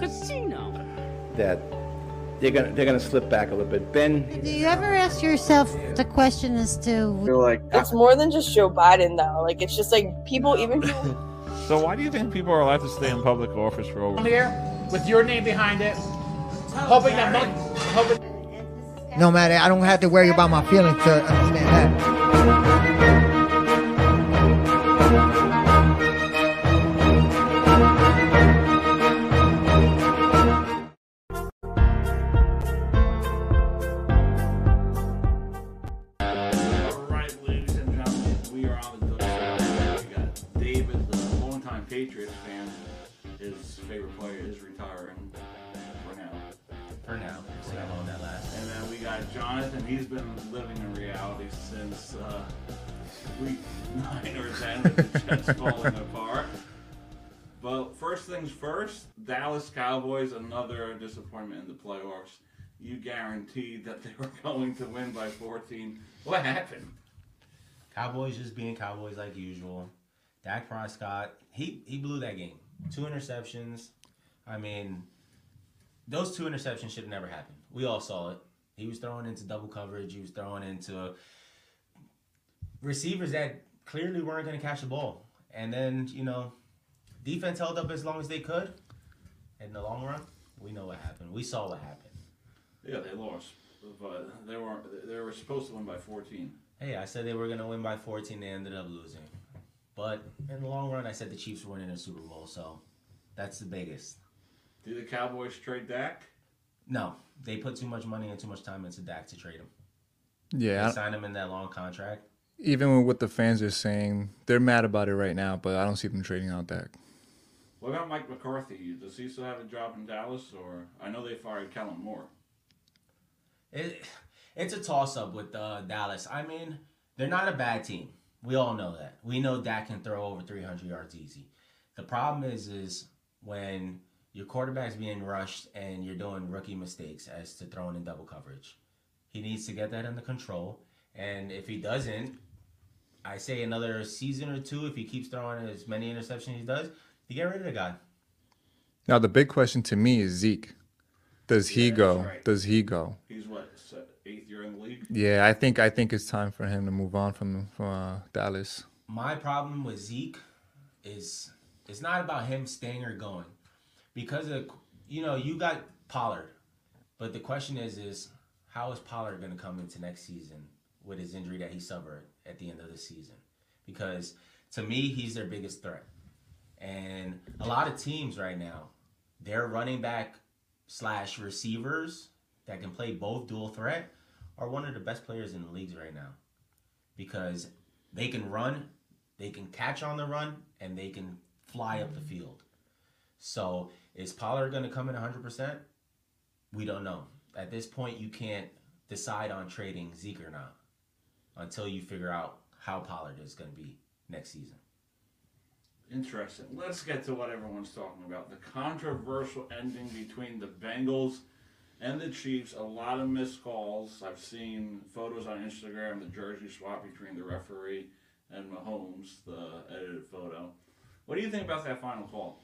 casino. that they're gonna they're gonna slip back a little bit. Ben, Do you ever ask yourself the question as to like It's ah. more than just Joe Biden, though. Like, it's just like people, even people. So why do you think people are allowed to stay in public office for over? here with your name behind it, hoping that mo- hoping No matter, I don't have to worry about my feelings to understand that. First, Dallas Cowboys, another disappointment in the playoffs. You guaranteed that they were going to win by 14. What happened? Cowboys just being Cowboys like usual. Dak Prescott, he he blew that game. Two interceptions. I mean, those two interceptions should have never happened. We all saw it. He was throwing into double coverage. He was throwing into receivers that clearly weren't going to catch the ball. And then you know, defense held up as long as they could. In the long run, we know what happened. We saw what happened. Yeah, they lost, but they were they were supposed to win by 14. Hey, I said they were gonna win by 14. They ended up losing. But in the long run, I said the Chiefs were winning a Super Bowl. So that's the biggest. Did the Cowboys trade Dak? No, they put too much money and too much time into Dak to trade him. Yeah, They signed him in that long contract. even with what the fans are saying, they're mad about it right now, but I don't see them trading out Dak. What about Mike McCarthy? Does he still have a job in Dallas, or I know they fired Kellen Moore. It, it's a toss up with uh, Dallas. I mean, they're not a bad team. We all know that. We know Dak can throw over 300 yards easy. The problem is, is when your quarterback's being rushed and you're doing rookie mistakes as to throwing in double coverage. He needs to get that under control. And if he doesn't, I say another season or two, if he keeps throwing as many interceptions as he does, you get rid of the guy. Now the big question to me is Zeke. Does he Yeah, that's go? right. Does he go? He's what eighth year in the league. Yeah, I think I think it's time for him to move on from from uh, Dallas. my problem with Zeke is it's not about him staying or going because of you know you got Pollard, but the question is is how is Pollard going to come into next season with his injury that he suffered at the end of the season? Because to me he's their biggest threat, and a lot of teams right now their running back slash receivers that can play both dual threat are one of the best players in the leagues right now because they can run, they can catch on the run, and they can fly up the field. So is Pollard going to come in 100%? We don't know. At this point, you can't decide on trading Zeke or not until you figure out how Pollard is going to be next season. Interesting. Let's get to what everyone's talking about. The controversial ending between the Bengals and the Chiefs. A lot of missed calls. I've seen photos on Instagram, the jersey swap between the referee and Mahomes, the edited photo. What do you think about that final call?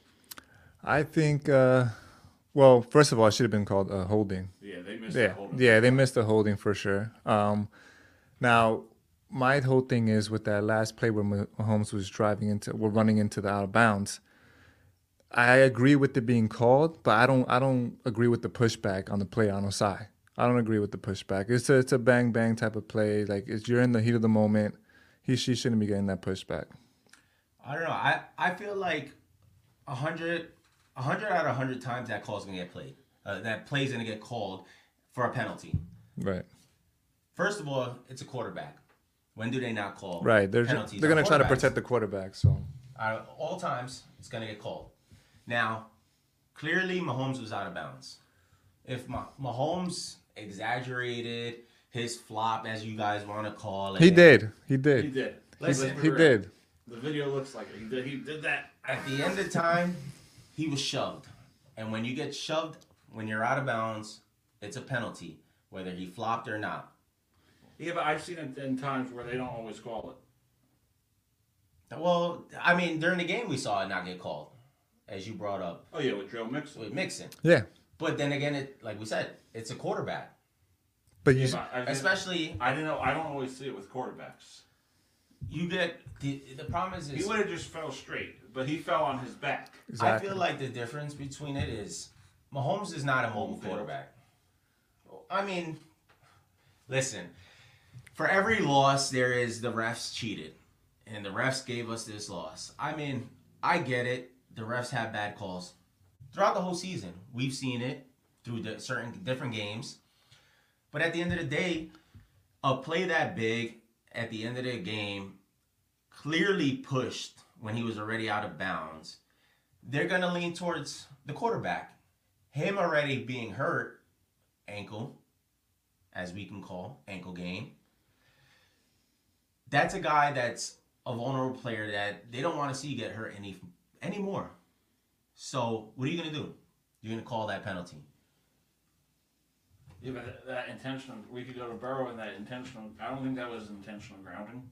I think. Uh, well, first of all, it should have been called uh, holding. Yeah, they missed Yeah, the holding. yeah, they missed the holding for sure. Um, now, my whole thing is with that last play where Mah- Mahomes was driving into, we're running into the out of bounds. I agree with it being called, but I don't, I don't agree with the pushback on the play on Ossai. I don't agree with the pushback. It's a, it's a bang bang type of play. Like it's, you're in the heat of the moment. He, she shouldn't be getting that pushback. I don't know. I, I feel like a 100, 100 out of 100 times that call's going to get played. Uh, that play's going to get called for a penalty. Right. First of all, it's a quarterback. When do they not call Right. They're, ju- penalties? they're going to try to protect the quarterback. So. Uh, all times, it's going to get called. Now, clearly, Mahomes was out of bounds. If Ma- Mahomes exaggerated his flop, as you guys want to call it, He did. He did. He did. Listen, Let's He be did. The video looks like it. He did, he did that. At the end of time, he was shoved. And when you get shoved, when you're out of bounds, it's a penalty, whether he flopped or not. Yeah, but I've seen it in times where they don't always call it. Well, I mean, during the game, we saw it not get called. as you brought up Oh yeah, with Joe Mixon. with Mixon. Yeah, But then again, it like we said, it's a quarterback. but you. But I Especially I didn't know. I don't always see it with quarterbacks. you get the the problem is, He would have just fell straight, but he fell on his back. Exactly. I feel like the difference between it is Mahomes is not a mobile quarterback. I mean, listen, for every loss there is the refs cheated, and the refs gave us this loss. I mean, I get it. The refs have bad calls throughout the whole season. We've seen it through the certain different games, but at the end of the day, a play that big at the end of the game clearly pushed when he was already out of bounds they're going to lean towards the quarterback. Him already being hurt, ankle, as we can call ankle game. That's a guy that's a vulnerable player that they don't want to see get hurt any anymore. So what are you going to do? You're going to call that penalty. Yeah, but that- that intentional. We could go to Burrow and that intentional. I don't think that was intentional grounding.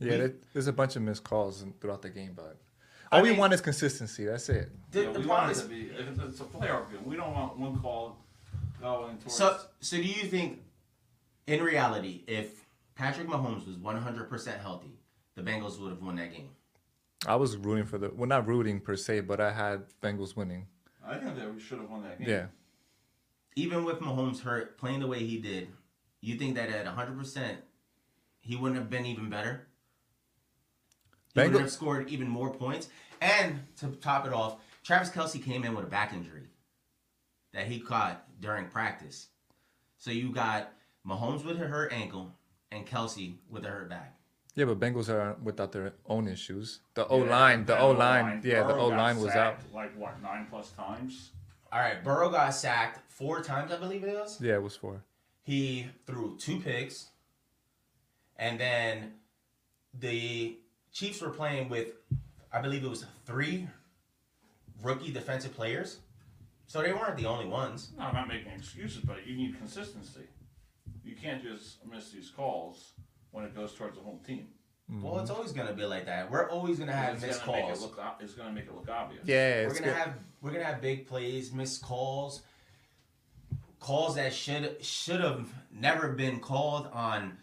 Yeah, We- there's a bunch of missed calls throughout the game, but I all we mean- want is consistency. That's it. The, You know, the we problem want it to be. If it's a playoff game, we don't want one call going towards. so so do you think, in reality, if Patrick Mahomes was 100% healthy, the Bengals would have won that game? I was rooting for the well, not rooting per se, but I had Bengals winning. I think that we should have won that game. Yeah, even with Mahomes hurt, playing the way he did, you think that at 100%, he wouldn't have been even better? He Bengal- would have scored even more points. And to top it off, Travis Kelce came in with a back injury that he caught during practice. So you got Mahomes with a hurt ankle and Kelce with a hurt back. yeah, but Bengals are without their own issues. The O Yeah, line, the that O line, yeah, the Burrow O line was out. Like what, nine plus times? All right, Burrow got sacked four times, I believe it was. Yeah, it was four. He threw two picks, and then the Chiefs were playing with, I believe it was three rookie defensive players. So they weren't the only ones. No, I'm not making excuses, but you need consistency. You can't just miss these calls when it goes towards the home team. Well, it's always gonna be like that. We're always gonna have it's missed gonna make it calls. look. o- It's gonna make it look obvious. Yeah, We're gonna good. have we're gonna have big plays, missed calls, calls that should should have never been called on,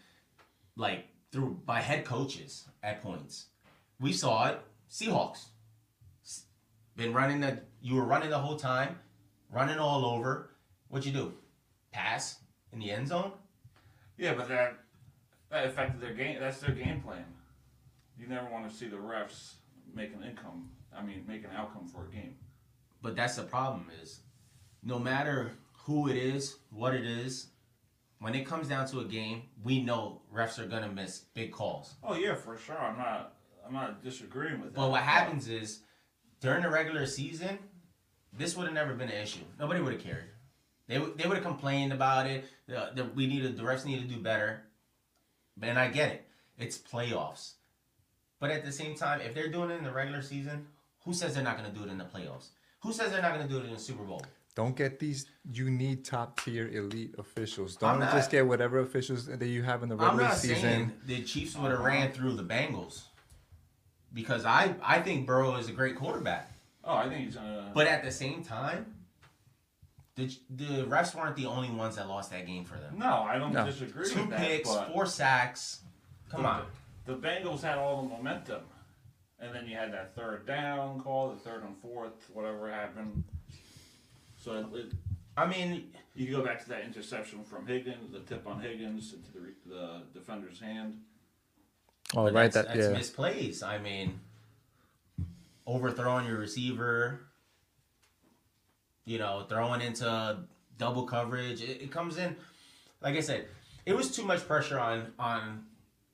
like through by head coaches at points. We saw it. Seahawks been running the you were running the whole time, running all over. What you do? Pass in the end zone. Yeah, but that that affected their game. That's their game plan. You never want to see the refs make an income. I mean, make an outcome for a game. But that's the problem is, no matter who it is, what it is, when it comes down to a game, we know refs are gonna miss big calls. Oh yeah, for sure. I'm not. I'm not disagreeing with that. But what happens is, during the regular season, this would have never been an issue. Nobody would have cared. They, would- they would have complained about it. The, the, we needed the refs need to do better. And I get it. It's playoffs. But at the same time, if they're doing it in the regular season, who says they're not going to do it in the playoffs? Who says they're not going to do it in the Super Bowl? Don't get these. You need top tier elite officials. Don't not- just get whatever officials that you have in the I'm regular not season. the Chiefs would have ran through the Bengals because I, I think Burrow is a great quarterback. Oh, I think he's gonna. But at the same time, the, the refs weren't the only ones that lost that game for them. no, I don't No. disagree Two with that. picks, but four sacks. Come the, on. The Bengals had all the momentum, and then you had that third down call, the third and fourth, whatever happened. So it, it, I mean, you go back to that interception from Higgins, the tip on Higgins into the, re- the defender's hand. Oh, but right. that's, That that's yeah. misplays. I mean, overthrowing your receiver, you know, throwing into double coverage. It, it comes in, like I said, it was too much pressure on on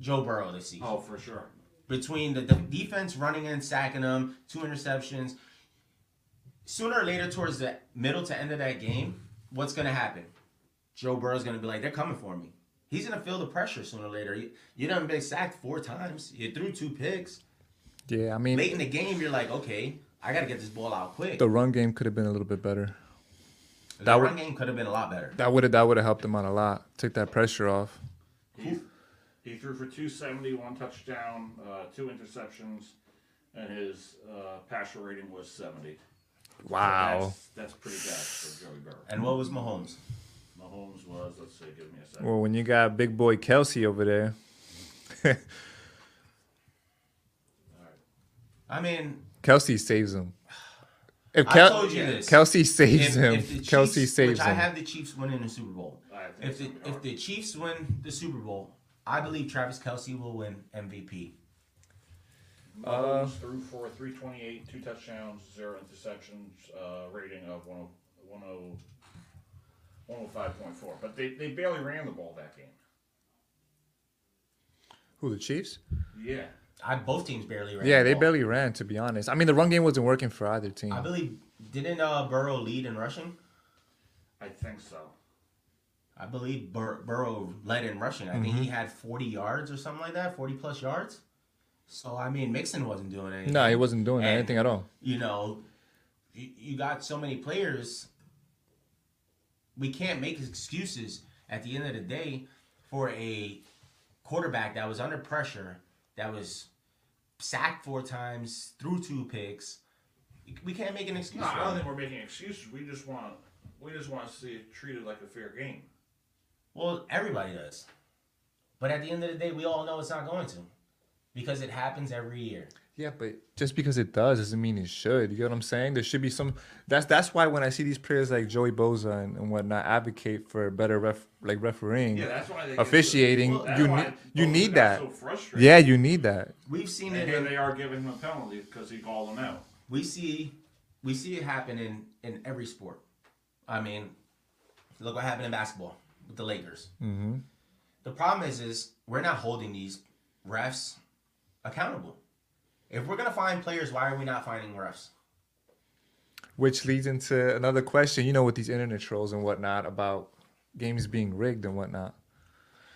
Joe Burrow this season. Oh, for sure. between the de- defense running and sacking him, two interceptions. Sooner or later, towards the middle to end of that game, what's going to happen? Joe Burrow's going to be like, they're coming for me. He's going to feel the pressure sooner or later. You, you done been sacked four times. You threw two picks. Yeah, I mean, Late in the game, you're like, okay, I got to get this ball out quick. the run game could have been a little bit better. the that would- run game could have been a lot better. That would have that would have helped him out a lot. Took that pressure off. He, he threw for 270, one touchdown, uh, two interceptions. and his uh, passer rating was 70. So Wow. that's, that's pretty bad for Joey Burrow. And what was Mahomes? Mahomes was, let's see, give me a second. Well, when you got big boy Kelce over there, I mean, Kelce saves him. If I told you this. Kelce saves If- him, if the Kelce saves which I have the Chiefs winning the Super Bowl. If the if the Chiefs win the Super Bowl, I believe Travis Kelce will win MVP. Mahomes threw for 328, two touchdowns, zero interceptions, uh, rating of 10, 10, 105.4. But they, they barely ran the ball that game. Who the Chiefs? Yeah. I both teams barely ran. Yeah, the they ball. barely ran. To be honest, I mean the run game wasn't working for either team. I believe didn't uh, Burrow lead in rushing? I think so. I believe Bur- Burrow led in rushing. I Mm-hmm. think he had 40 yards or something like that, 40 plus yards. So I mean, Mixon wasn't doing anything. No, he wasn't doing And- anything at all. You know, you, you got so many players. We can't make excuses at the end of the day for a quarterback that was under pressure, that was sacked four times, threw two picks. We can't make an excuse. No, I don't think we're making excuses. We just want we just want to see it treated like a fair game. Well, everybody does. But at the end of the day, we all know it's not going to. Because it happens every year. Yeah, but just because it does doesn't mean it should. You get what I'm saying? There should be some. That's that's why when I see these players like Joey Bosa and, and whatnot advocate for better ref like refereeing, Yeah, that's why they officiating, so- that's you need you need that. So. Yeah, you need that. We've seen And it here in, they are giving him a penalty because he called them out. we see we see it happen in in every sport. I mean, look what happened in basketball with the Lakers. hmm The problem is is we're not holding these refs accountable. If we're gonna find players, why are we not finding refs? Which leads into another question. You know, with these internet trolls and whatnot about games being rigged and whatnot.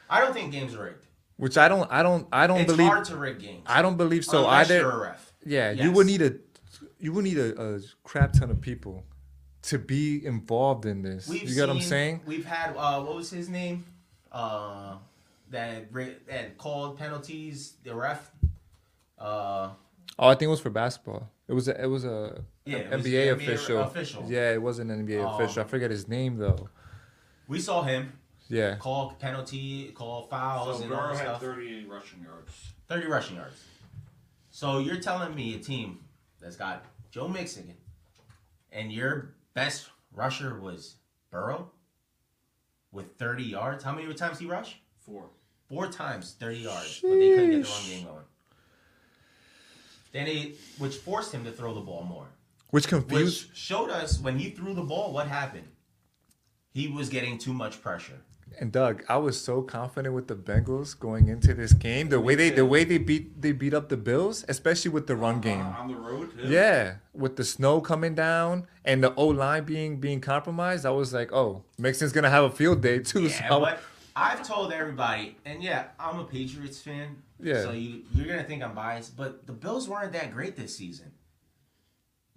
I don't think games are rigged. Which I don't, I don't, I don't it's believe. hard to rig games. I don't believe so unless either. you're a ref. Yeah, you Yes. would need a you would need a, a crap ton of people to be involved in this. We've you get what I'm saying? We've had uh, what was his name? Uh, that that called penalties. The ref. Uh, Oh, I think it was for basketball. It was a, it was a Yeah, it NBA, the NBA official. official. Yeah, it wasn't an NBA official. I Um, forget his name though. we saw him Yeah. call penalty, call fouls, So and all Burrow that had stuff. 38 rushing yards. 30 rushing yards. So you're telling me a team that's got Joe Mixon and your best rusher was Burrow with 30 yards? How many times he rushed? Four. Four times 30 yards, but they couldn't get the run game going. Then they, which forced him to throw the ball more. Which confused Which showed us when he threw the ball what happened. He was getting too much pressure. and Doug, I was so confident with the Bengals going into this game. The way they the way they beat they beat up the Bills, especially with the run game. Uh, on the road, too. Yeah, with the snow coming down and the O line being being compromised, I was like, oh, Mixon's gonna have a field day too. Yeah, so but I've told everybody, and yeah, I'm a Patriots fan. Yeah. So you you're gonna think I'm biased, but the Bills weren't that great this season.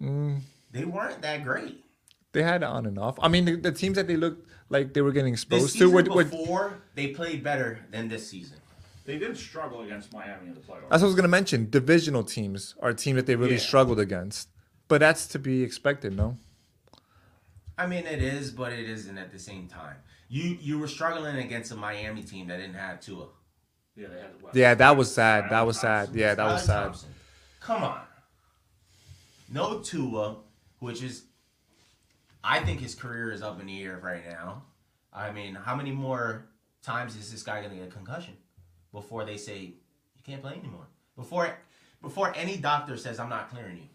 mm, They weren't that great. they had on and off. I mean, the, the teams that they looked like they were getting The exposed to season were, were, before they played better than this season. They did struggle against Miami in the playoffs. That's what I was gonna mention. Divisional teams are a team that they really Yeah. struggled against, but that's to be expected, no? I mean, it is, but it isn't at the same time. You you were struggling against a Miami team that didn't have Tua. Yeah, they had what, Yeah, that was sad. That was sad. Yeah, that was sad. Come on. No Tua, which is, I think his career is up in the air right now. I mean, how many more times is this guy going to get a concussion before they say you can't play anymore? Before, before any doctor says I'm not clearing you.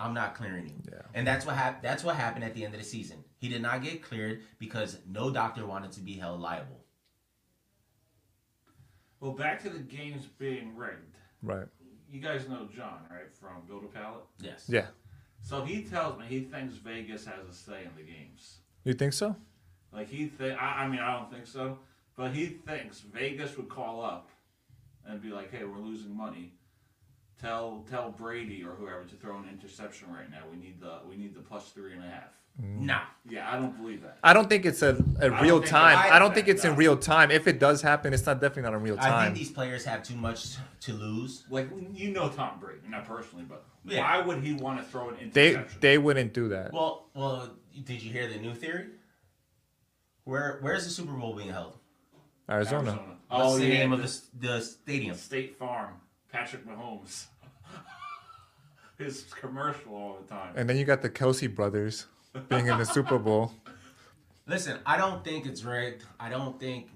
I'm not clearing you. Yeah. And that's what hap- That's what happened at the end of the season. He did not get cleared because no doctor wanted to be held liable. Well, back to the games being rigged. Right. You guys know John, right, from Go to Pallet? Yes. Yeah. So he tells me he thinks Vegas has a say in the games. You think so? Like he think, I, I mean, I don't think so, but he thinks Vegas would call up and be like, "Hey, we're losing money. Tell tell Brady or whoever to throw an interception right now. We need the we need the plus three and a half." Mm. Nah. Yeah, I don't believe that. I don't think it's a, a don't real think time. it- I don't think it's in real time. If it does happen, it's not definitely not in real time. I think these players have too much to lose. Like you know Tom Brady, not personally, but Yeah. why would he want to throw an they interception? they wouldn't do that. Well, well, did you hear the new theory? Where Where's the Super Bowl being held? Arizona. Arizona. What's Oh the yeah, name of the the, the stadium? State Farm. Patrick Mahomes. His commercial all the time. And then you got the Kelce brothers being in the Super Bowl. Listen, I don't think it's rigged. I don't think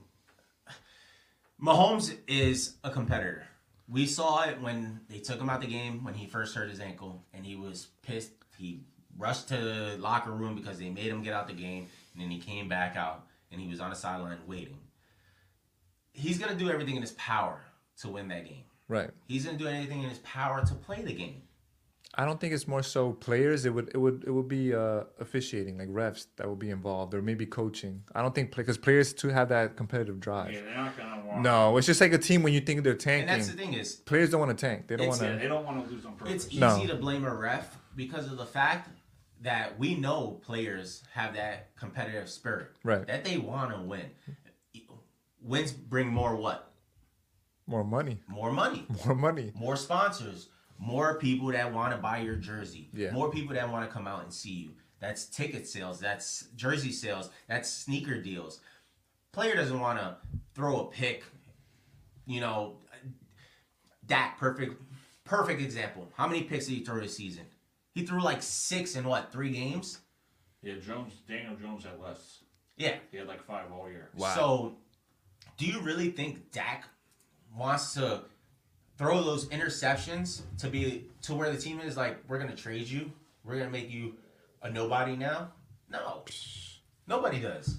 Mahomes is a competitor. We saw it when they took him out the game when he first hurt his ankle, and he was pissed. He rushed to the locker room because they made him get out the game, and then he came back out and he was on the sideline waiting. He's gonna do everything in his power to win that game. Right. He's gonna do anything in his power to play the game. I don't think it's more so players. It would it would it would be uh, officiating like refs that would be involved or maybe coaching. I don't think because players too have that competitive drive. yeah, they're not gonna want. No, it's just like a team when you think they're tanking. And that's the thing is, Players don't want to tank. They don't It's- want Yeah, to. they don't want to lose on purpose. It's easy No. to blame a ref because of the fact that we know players have that competitive spirit. Right. That they want to win. Wins bring more what? More money. More money, More money. more sponsors, more people that want to buy your jersey, Yeah. more people that want to come out and see you. That's ticket sales, that's jersey sales, that's sneaker deals. Player doesn't want to throw a pick, you know, Dak, perfect, perfect example. How many picks did he throw this season? He threw like six in what three games? Yeah, Jones. Daniel Jones had less. Yeah. He had like five all year. Wow. So, do you really think Dak wants to throw those interceptions to be to where the team is like, we're gonna trade you, we're gonna make you a nobody now? No, nobody does.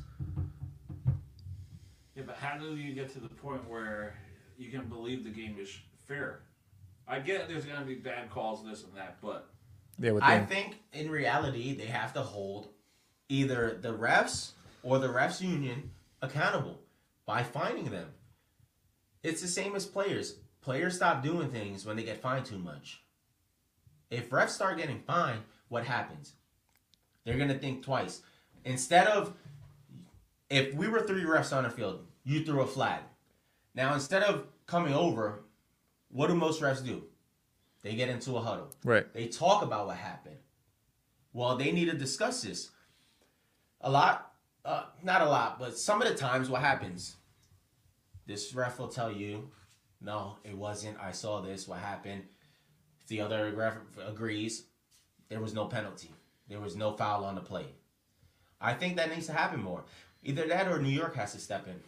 Yeah, but how do you get to the point where you can believe the game is fair? I get there's gonna be bad calls, this and that, but Yeah, with I think in reality they have to hold either the refs or the refs union accountable by fining them. It's the same as players. Players stop doing things when they get fined too much. If refs start getting fined, what happens? They're gonna think twice. Instead of if we were three refs on a field, you threw a flag. Now instead of coming over, what do most refs do? They get into a huddle. Right. They talk about what happened. Well, they need to discuss this. A lot, uh, not a lot, but some of the times, what happens? This ref will tell you, no, it wasn't. I saw this. What happened? If the other ref agrees, there was no penalty. There was no foul on the play. I think that needs to happen more. Either that or New York has to step in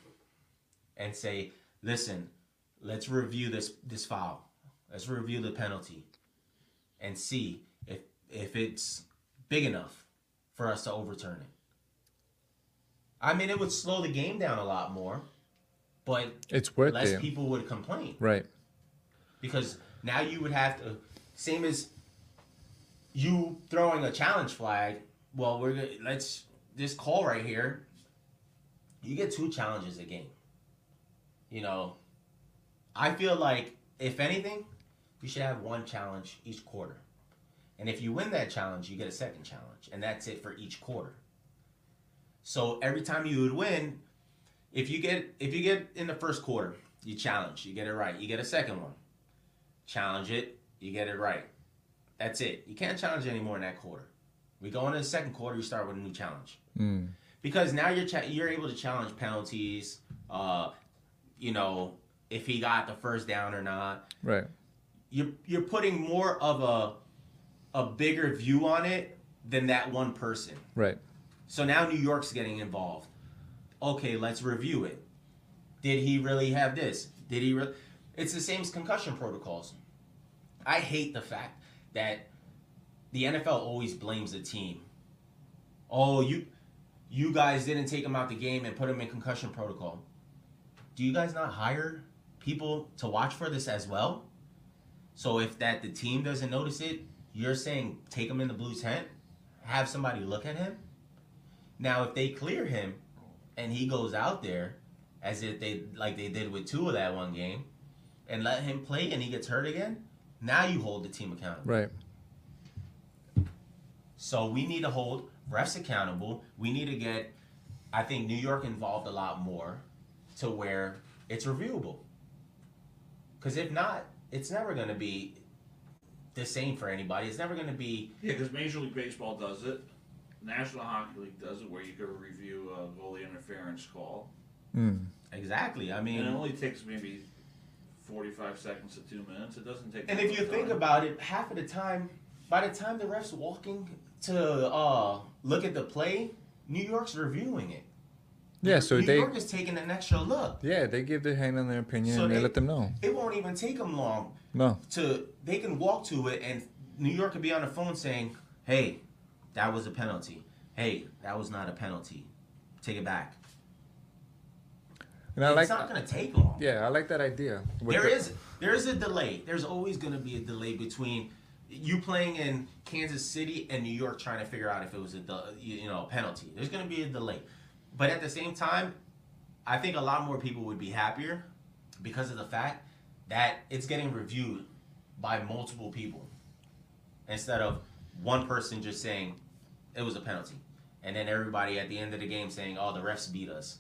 and say, listen, let's review this this foul. Let's review the penalty and see if if it's big enough for us to overturn it. I mean, it would slow the game down a lot more, but It's worth less it. people would complain Right. because now you would have to same as you throwing a challenge flag. Well, we're gonna let's this call right here. You get two challenges a game. You know, I feel like if anything, you should have one challenge each quarter. And if you win that challenge, you get a second challenge, and that's it for each quarter. So every time you would win, if you get if you get in the first quarter, you challenge, you get it right, you get a second one. Challenge it, you get it right. That's it. You can't challenge anymore in that quarter. We go into the second quarter, you start with a new challenge. Because now you're cha- you're able to challenge penalties, uh, you know, if he got the first down or not Right. you're you're putting more of a a bigger view on it than that one person. Right. So now New York's getting involved. Okay, let's review it. Did he really have this? Did he really? It's the same as concussion protocols. I hate the fact that the NFL always blames the team. Oh, you you guys didn't take him out the game and put him in concussion protocol. Do you guys not hire people to watch for this as well? So if that the team doesn't notice it, you're saying take him in the blue tent, have somebody look at him. Now if they clear him and he goes out there as if they like they did with Tua of that one game and let him play and he gets hurt again, now you hold the team accountable. Right. So we need to hold refs accountable. We need to get, I think, New York involved a lot more to where it's reviewable. Because if not, it's never going to be the same for anybody. It's never going to be. Yeah, because Major League Baseball does it. National Hockey League does it, where you can review a goalie interference call, Exactly. I mean, and it only takes maybe forty-five seconds to two minutes. It doesn't take. And if you much think time. about it, half of the time, by the time the ref's walking to uh, look at the play, New York's reviewing it. Yeah, so New they York is taking an extra look. yeah they give their hand on their opinion So and they, they- let them know. It won't even take them long No, to. They can walk to it, and New York could be on the phone saying, "Hey, that was a penalty. Hey, that was not a penalty. Take it back." and I it's like not going to take long. yeah I like that idea. There the- is there is a delay. There's always going to be a delay between you playing in Kansas City and New York trying to figure out if it was a you you know a penalty. There's going to be a delay, but at the same time, I think a lot more people would be happier because of the fact that it's getting reviewed by multiple people instead of one person just saying it was a penalty, and then everybody at the end of the game saying, "Oh, the refs beat us."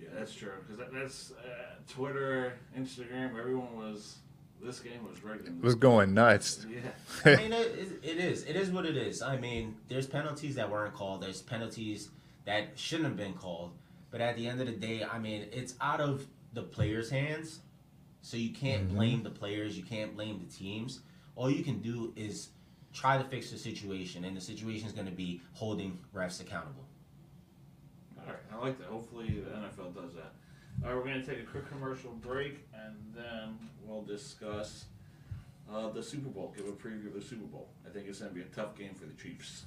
yeah, that's true. Because that, that's uh, Twitter, Instagram. Everyone was. This game was rigged. It was going nuts. Yeah. I mean, it, it, it is. It is what it is. I mean, there's penalties that weren't called. There's penalties that shouldn't have been called. But at the end of the day, I mean, it's out of the players' hands. So you can't blame the players. You can't blame the teams. All you can do is try to fix the situation, and the situation is going to be holding refs accountable. All right, I like that. Hopefully, the NFL does that. All right, we're going to take a quick commercial break, and then we'll discuss uh, the Super Bowl. Give a preview of the Super Bowl. I think it's going to be a tough game for the Chiefs.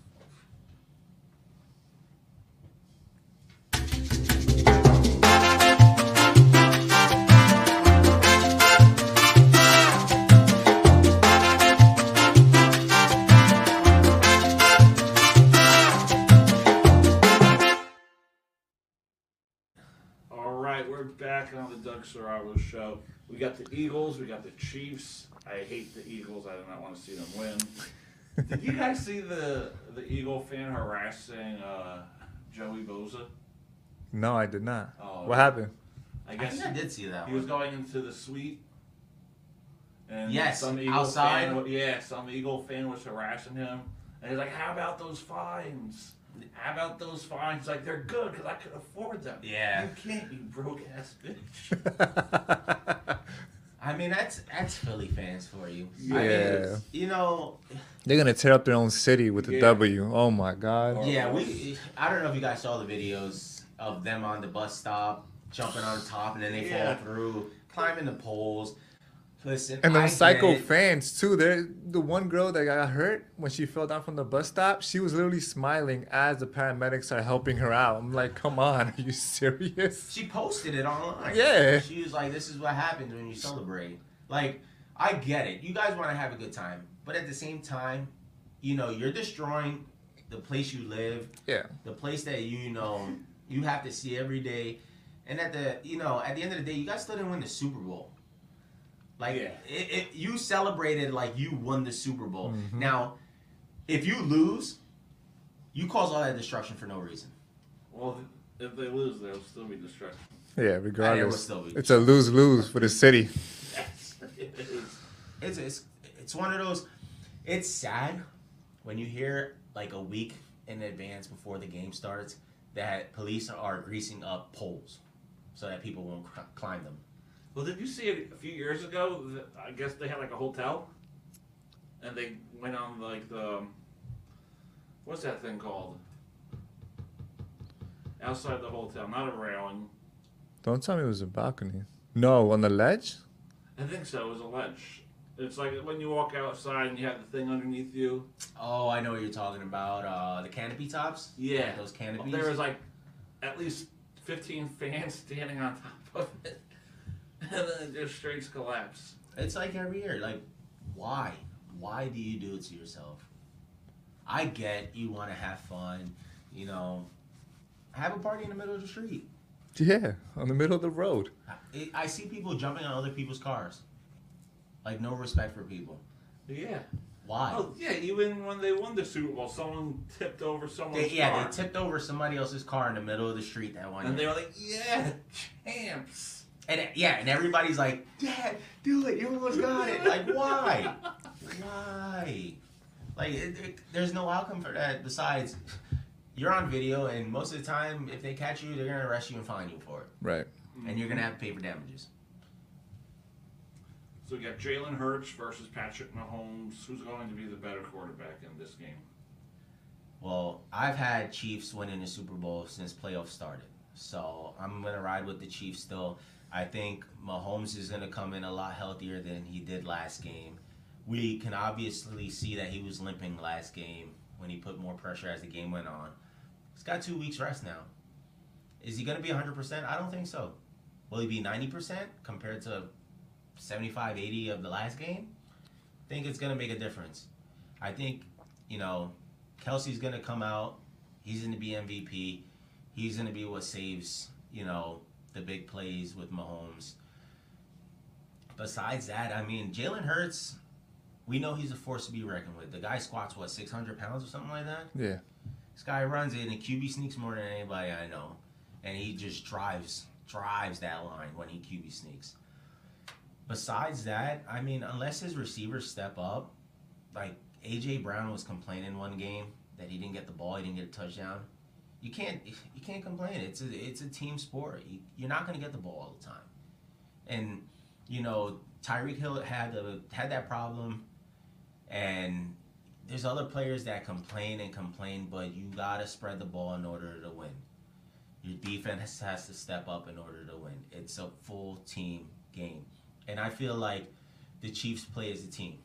Back on the Doug Serravo show. We got the Eagles, we got the Chiefs. I hate the Eagles. I do not want to see them win. Did you guys see the the Eagle fan harassing uh, Joey Bosa? No, I did not. Oh. What happened? I I guess think I did see that he was going into the suite. And Yes, some Eagle outside. Fan, yeah, some Eagle fan was harassing him. And he's like, "How about those fines? How about those fines? Like they're good because I could afford them. Yeah. you can't, you broke ass bitch." I mean, that's that's Philly fans for you. I mean, Yeah. you know, They're gonna tear up their own city with the Yeah. W. Oh my God. Yeah, we. I don't know if you guys saw the videos of them on the bus stop, jumping on top, and then they Yeah. fall through, climbing the poles. Listen, And I those psycho fans too. There, the one girl that got hurt when she fell down from the bus stop, she was literally smiling as the paramedics are helping her out. I'm like, come on, are you serious? She posted it online. Yeah. She was like, "This is what happens when you celebrate." Like, I get it. You guys want to have a good time, but at the same time, you know, you're destroying the place you live, Yeah. the place that you know you have to see every day, and at the you know at the end of the day, you guys still didn't win the Super Bowl. Like Yeah. it, it, you celebrated like you won the Super Bowl. Mm-hmm. Now, if you lose, you cause all that destruction for no reason. Well, if they lose, there'll still be destruction. Yeah, regardless. still be- It's a lose lose for the city. Yes, it is. It's it's it's one of those. It's sad when you hear like a week in advance before the game starts that police are greasing up poles so that people won't cl- climb them. Well, did you see it a few years ago? I guess they had like a hotel, and they went on like the what's that thing called? Outside the hotel, not a railing. Don't tell me it was a balcony. No, on the ledge? I think so. It was a ledge. It's like when you walk outside and you have the thing underneath you. Oh, I know what you're talking about. Uh, the canopy tops. Yeah, Like those canopies. There was like at least fifteen fans standing on top of it, and then it just straight collapse. It's like every year. Like, why? Why do you do it to yourself? I get you want to have fun. You know, have a party in the middle of the street. Yeah, on the middle of the road. I, I see people jumping on other people's cars. Like no respect for people. Yeah, Why? Oh yeah, even when they won the Super Bowl, someone tipped over someone's They, yeah, car, they tipped over somebody else's car in the middle of the street that one and they were like, "Yeah, champs." And yeah, and everybody's like, "Dad, do it! You almost got it!" Like, why? why? Like, it, it- there's no outcome for that besides you're on video, and most of the time, if they catch you, they're gonna arrest you and fine you for it, Right. and you're gonna have to pay for damages. So we got Jalen Hurts versus Patrick Mahomes. Who's going to be the better quarterback in this game? Well, I've had Chiefs winning the Super Bowl since playoffs started. So I'm gonna ride with the Chiefs still. I think Mahomes is gonna come in a lot healthier than he did last game. We can obviously see that he was limping last game when he put more pressure as the game went on. He's got two weeks rest now. Is he gonna be 100%? I don't think so. Will he be 90% compared to 75, 80 of the last game? I think it's gonna make a difference. I think, you know, Kelce's gonna come out. He's gonna be MVP. He's gonna be what saves, you know, the big plays with Mahomes. Besides that, I mean, Jalen Hurts, we know he's a force to be reckoned with. The guy squats what, six hundred pounds or something like that? Yeah. This guy runs it, and the QB sneaks more than anybody I know, and he just drives drives that line when he QB sneaks. Besides that, I mean, unless his receivers step up, like AJ Brown was complaining one game that he didn't get the ball, he didn't get a touchdown. You can't you can't complain. It's a it's a team sport. You, you're not going to get the ball all the time, and you know Tyreek Hill had the had that problem, and there's other players that complain and complain, but you gotta spread the ball in order to win. Your defense has to step up in order to win. It's a full team game, and I feel like the Chiefs play as a team.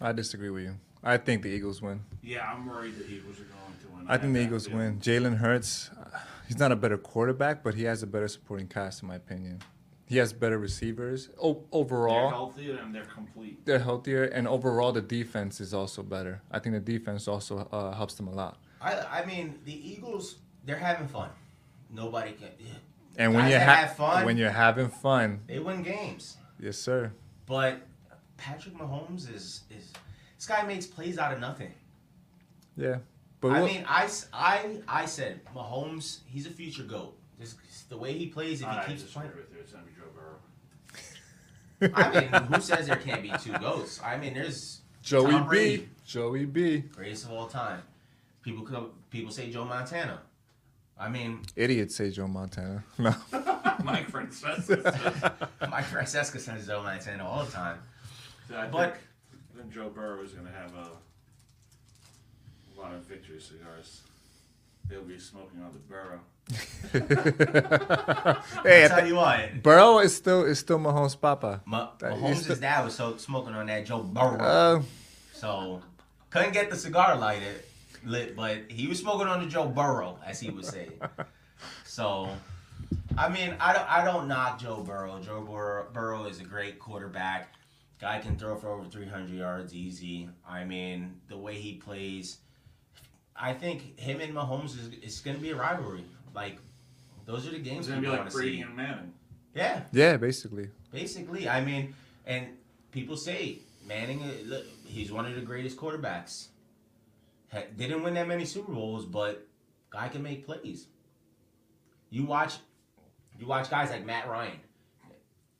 I disagree with you. I think the Eagles win. Yeah, I'm worried the Eagles are going to win. I think the Eagles feeling. win. Jalen Hurts, uh, he's not a better quarterback, but he has a better supporting cast, in my opinion. He has better receivers. O- They're overall, healthy and they're complete. they're healthier, and overall, the defense is also better. I think the defense also uh, helps them a lot. I I mean the Eagles, they're having fun. Nobody can. And when Guys you ha- have fun- when you're having fun, They win games, yes, sir. but Patrick Mahomes is is this guy makes plays out of nothing. Yeah, but I what- mean, I said Mahomes, he's a future goat. Just the way he plays, if he I keeps disagree playing. with you. It's going to be Joe Burrow. I mean, who says there can't be two goats? I mean, there's Joey Tom B, Joey B, greatest of all time. People come, people say Joe Montana. I mean, idiots say Joe Montana. No, Mike Francesa. Mike Francesca says Joe Montana all the time. So I But- think, I think Joe Burrow is going to have a, a lot of victory cigars. They'll be smoking on the Burrow. hey, I I tell thi- you what, Burrow is still is still Mahomes' papa. Ma- Mahomes' he's the- dad was so smoking on that Joe Burrow, Uh, so couldn't get the cigar lighted lit, but he was smoking on the Joe Burrow, as he would say. So, I mean, I don't, I don't knock Joe Burrow. Joe Burrow, Burrow is a great quarterback. Guy can throw for over 300 yards easy. I mean, the way he plays, I think him and Mahomes is, is going to be a rivalry. Like, those are the games It's going to be like want to Brady see. and Manning. Yeah, yeah, basically. basically. I mean, and people say Manning, uh, look, he's one of the greatest quarterbacks. Didn't win that many Super Bowls, but guy can make plays. You watch, you watch guys like Matt Ryan.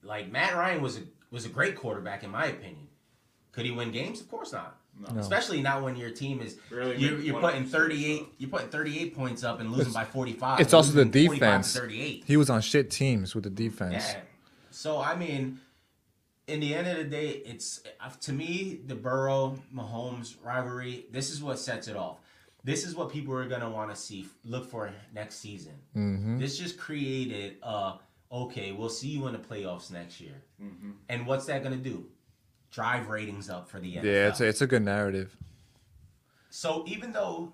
Like Matt Ryan was a was a great quarterback in my opinion. Could he win games? Of course not. No. Especially not when your team is Really you're, you're putting 38 you're putting 38 points up and losing by 45. It's also the losing 45 to defense. 38. He was on shit teams with the defense. Yeah. So I mean, in the end of the day, it's uh, to me the Burrow Mahomes rivalry. This is what sets it off. This is what people are gonna want to see, look for next season. hmm This just created uh okay, we'll see you in the playoffs next year. Mm-hmm. And what's that gonna do? Drive ratings up for the NFL. Yeah, it's a, it's a good narrative. So even though,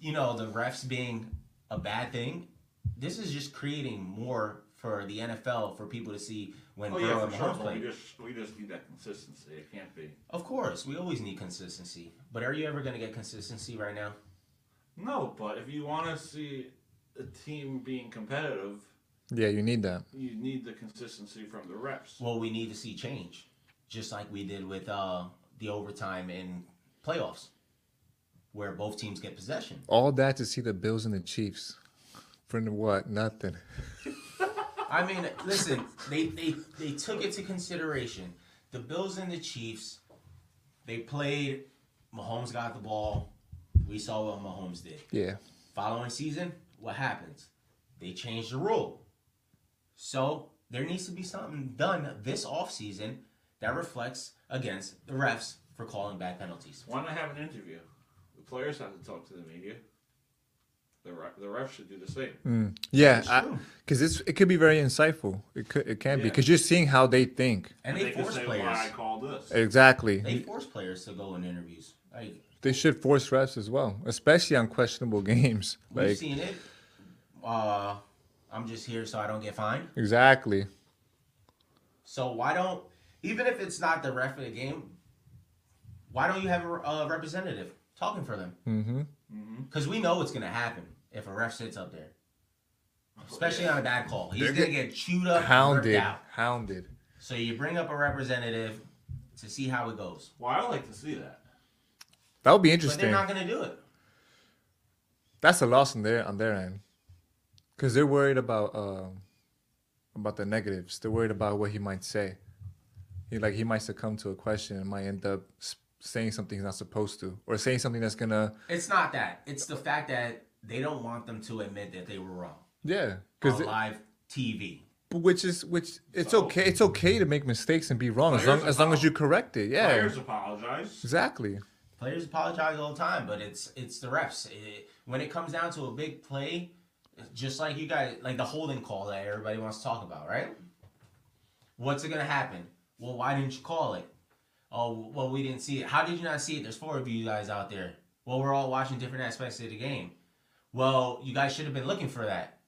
you know, the refs being a bad thing, this is just creating more for the NFL for people to see when Oh, Burrow yeah, and for sure. Play. We just, we just need that consistency. It can't be. Of course, we always need consistency. But are you ever going to get consistency right now? No, but if you want to see a team being competitive, Yeah, you need that. you need the consistency from the reps. Well, we need to see change, just like we did with uh, the overtime in playoffs, where both teams get possession. All that to see the Bills and the Chiefs. For what? Nothing. I mean, listen, they, they they took it to consideration. The Bills and the Chiefs, they played. Mahomes got the ball. We saw what Mahomes did. Yeah. Following season, what happens? They changed the rule. So there needs to be something done this offseason that reflects against the refs for calling bad penalties. Why not I have an interview? The players have to talk to the media. The ref, the refs should do the same. Yeah, because it's it could be very insightful. It could it can be because you're seeing how they think. And And they, can force say players. why I called this. Exactly. They force players to go in interviews. Like They should force refs as well, especially on questionable games. we've Like seen it. Uh, I'm just here so I don't get fined. exactly. So why don't even if it's not the ref of the game, why don't you have a, a representative talking for them? Mm-hmm. Because we know what's gonna happen if a ref sits up there, especially on a bad call. He's They're gonna get- get chewed up, Hounded, ripped out. hounded. So you bring up a representative to see how it goes, Well, I would like to see that. That would be but interesting. they're not gonna do it. That's a loss on their on their end, because they're worried about um, about the negatives. They're worried about what he might say. He like he might succumb to a question and might end up saying something he's not supposed to, or saying something that's gonna It's not that. It's the fact that they don't want them to admit that they were wrong yeah, because live TV. which is which it's So? okay. It's okay to make mistakes and be wrong as long as long as you correct it. Yeah, Players apologize. exactly. Players apologize all the time, but it's it's the refs. It- when it comes down to a big play, just like you guys, like the holding call that everybody wants to talk about, right? What's it gonna happen? Well, why didn't you call it? Oh, well, we didn't see it. How did you not see it? There's four of you guys out there. Well, we're all watching different aspects of the game. Well, you guys should have been looking for that.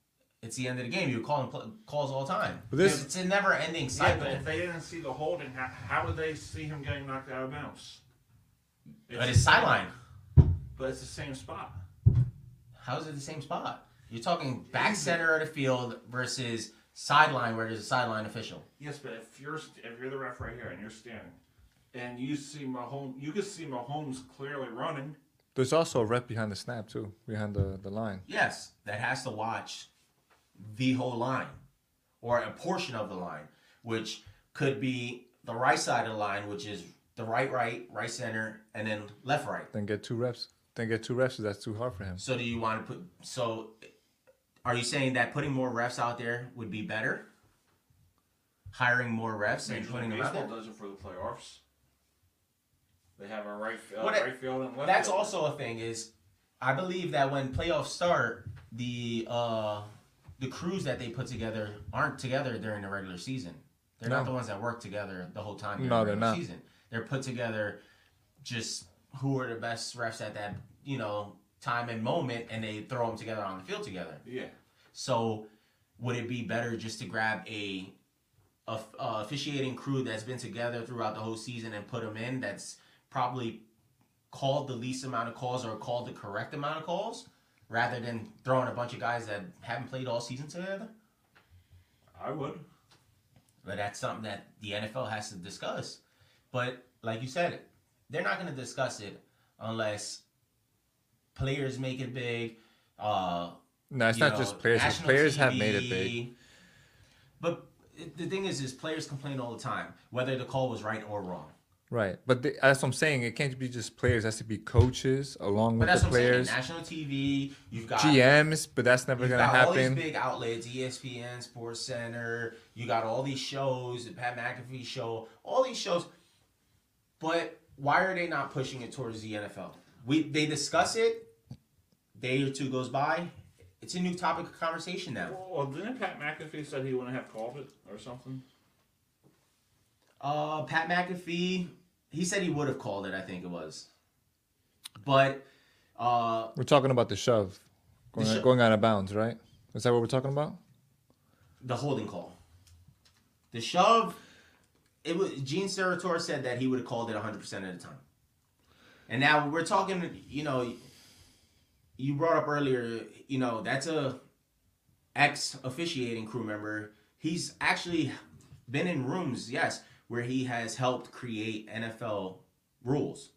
It's the end of the game. You're calling pl- calls all the time. But this- it's a never-ending Yeah, cycle. but if they didn't see the holding, how, how would they see him getting knocked out of bounds? but it's sideline. But it's the same spot. How is it the same spot? You're talking back center of the field versus sideline where there's a sideline official. Yes, but if you're if you're the ref right here and you're standing, and you see Mahomes, you can see Mahomes clearly running. There's also a rep behind the snap too, behind the the line. Yes, that has to watch the whole line or a portion of the line, which could be the right side of the line, which is the right, right, right center, and then left, right. Then get two reps. Then get two reps. That's too hard for him. So do you want to put? So, are you saying that putting more refs out there would be better? Hiring more refs and putting League them out Baseball there. does it for the playoffs. They have a right, uh, What right field and left. That's field. also a thing. Is I believe that when playoffs start, the uh, the crews that they put together aren't together during the regular season. They're not the ones that work together the whole time during No, the they're regular not. season. They're put together just who are the best refs at that you know time and moment, and they throw them together on the field together. Yeah. So, would it be better just to grab a, a, a officiating crew that's been together throughout the whole season and put them in? That's probably called the least amount of calls or called the correct amount of calls, rather than throwing a bunch of guys that haven't played all season together. I would. But that's something that the NFL has to discuss. But like you said, they're not going to discuss it unless players make it big. Uh, No, it's not know, just players. Players have made it big. But the thing is, is players complain all the time, whether the call was right or wrong. Right, but the, that's what I'm saying. It can't be just players. It has to be coaches along But with that's the what players, I'm saying. National TV, you've got GMs. But that's never You've gonna got all these happen. big outlets, ESPN, Sports Center. You got all these shows, the Pat McAfee show, all these shows. But why are they not pushing it towards the NFL? We they discuss it. Day or two goes by. It's a new topic of conversation now. Well, didn't Pat McAfee said he wouldn't have called it or something? Uh, Pat McAfee, he said he would have called it. I think it was, but uh, We're talking about the shove, going, sho- going out of bounds, right? Is that what we're talking about? the holding call, the shove. It was Gene Steratore said that he would have called it 100 percent of the time. And now we're talking. You know, you brought up earlier. You know, that's a ex officiating crew member. He's actually been in rooms, yes, where he has helped create NFL rules.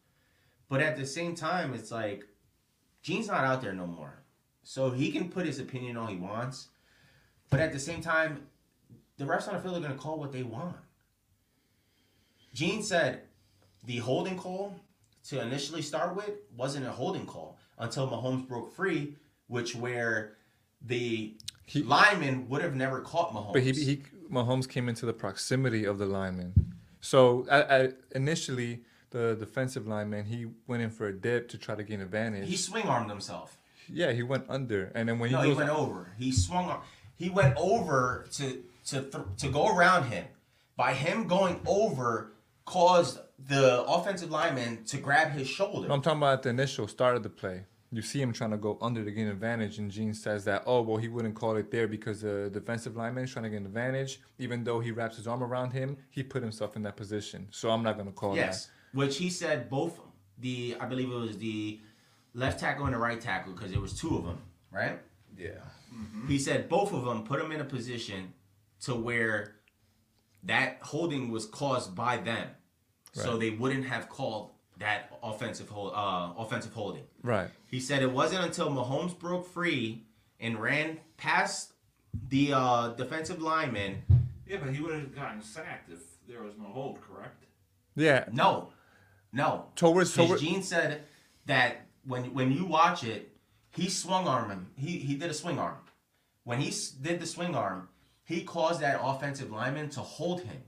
But at the same time, it's like Gene's not out there no more. So he can put his opinion all he wants. But at the same time, the refs on the field are gonna call what they want. Gene said the holding call to initially start with wasn't a holding call until Mahomes broke free, which where the He- lineman would have never caught Mahomes. But he, he Mahomes came into the proximity of the lineman. So at, at initially, the defensive lineman he went in for a dip to try to gain advantage. he swing armed himself. yeah, he went under, and then when he No, he he went over. He swung. He went over to to th- to go around him. By him going over, caused the offensive lineman to grab his shoulder. I'm talking about the initial start of the play. You see him trying to go under to gain advantage, and Gene says that, oh, well, he wouldn't call it there because the defensive lineman is trying to get an advantage. Even though he wraps his arm around him, he put himself in that position. So I'm not going to call that. Yes, which he said both the I believe it was the left tackle and the right tackle because there was two of them, right? Yeah. Mm-hmm. He said both of them put him in a position to where that holding was caused by them, so they wouldn't have called that offensive hold, uh, offensive holding. Right. He said it wasn't until Mahomes broke free and ran past the uh, defensive lineman. Yeah, but he would have gotten sacked if there was no hold, correct? Yeah. No, no. Towards Because towards. Gene said that when when you watch it, he swung arm him. He he did a swing arm. When he s- did the swing arm, he caused that offensive lineman to hold him.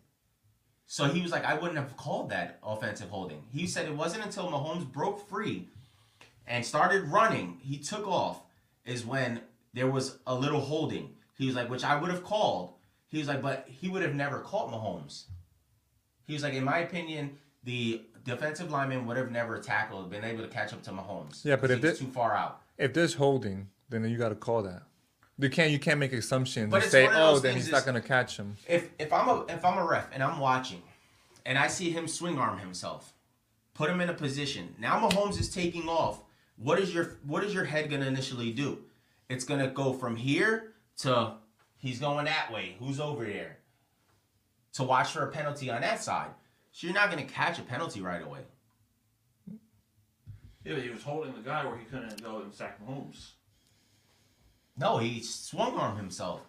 So he was like, I wouldn't have called that offensive holding. He said it wasn't until Mahomes broke free and started running, he took off, is when there was a little holding. He was like, which I would have called. He was like, but he would have never caught Mahomes. He was like, in my opinion, the defensive lineman would have never tackled, been able to catch up to Mahomes. Yeah, but if was too far out. If there's holding, then you got to call that. You can't you can't make assumptions But and say, oh, then things he's not going to catch him. If if I'm a if I'm a ref and I'm watching, and I see him swing arm himself, put him in a position. Now Mahomes is taking off. What is your what is your head gonna initially do? It's gonna go from here to he's going that way. Who's over there? To watch for a penalty on that side. So you're not gonna catch a penalty right away. Yeah, but he was holding the guy where he couldn't go and sack Mahomes. No, he swung arm himself.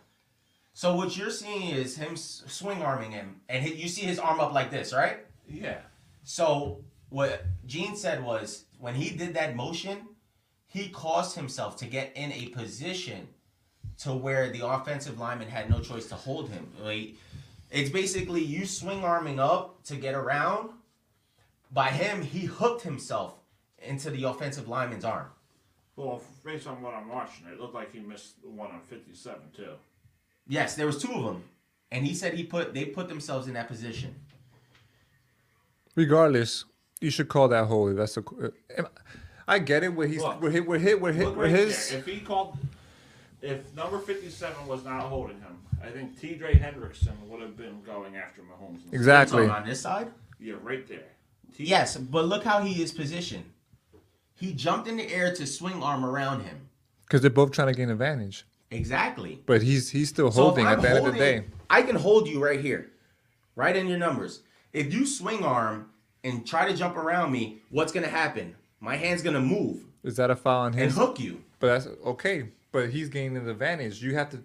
So what you're seeing is him swing arming him, and he, you see his arm up like this, right? Yeah. So what Gene said was when he did that motion, he caused himself to get in a position to where the offensive lineman had no choice to hold him. Like, it's basically you swing arming up to get around. By him, he hooked himself into the offensive lineman's arm. Well, based on what I'm watching, it looked like he missed the one on 57 too. Yes, there was two of them, and he said he put they put themselves in that position. Regardless, you should call that holy. That's a. Uh, I get it. Where he's Look. we're hit. We're hit. We're hit. Look We're right his. there. If he called, if number 57 was not holding him, I think T. J. Hendrickson would have been going after Mahomes. instead. Exactly. On this side. Yeah, right there. T- Yes, but look how he is positioned. He jumped in the air to swing arm around him. Because they're both trying to gain advantage. Exactly. But he's he's still So holding at I'm the end of the day. I can hold you right here, right in your numbers. If you swing arm and try to jump around me, what's gonna happen? My hand's gonna move Is that a foul on and hook you. But that's okay. But he's gaining an advantage. You have to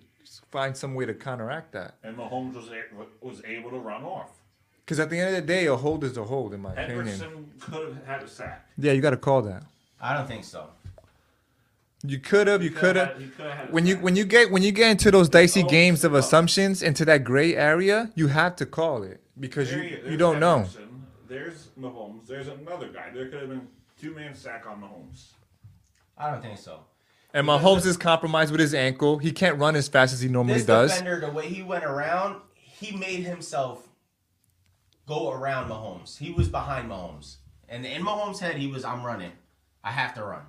find some way to counteract that. And Mahomes was a- was able to run off. Because at the end of the day, a hold is a hold, in my opinion. Hendrickson could have had a sack. Yeah, you got to call that. I don't think so. You could have. You could have. he could have had a When you when you get when you get into those dicey Oh, games of oh. assumptions into that gray area, you have to call it because There you you- you don't know. Hendrickson, There's Mahomes. There's another guy. There could have been two man sack on Mahomes. I don't think so. And Mahomes is compromised with his ankle. He can't run as fast as he normally This does. defender, the way he went around, he made himself go around Mahomes. He was behind Mahomes. And in Mahomes' head, he was, I'm running. I have to run.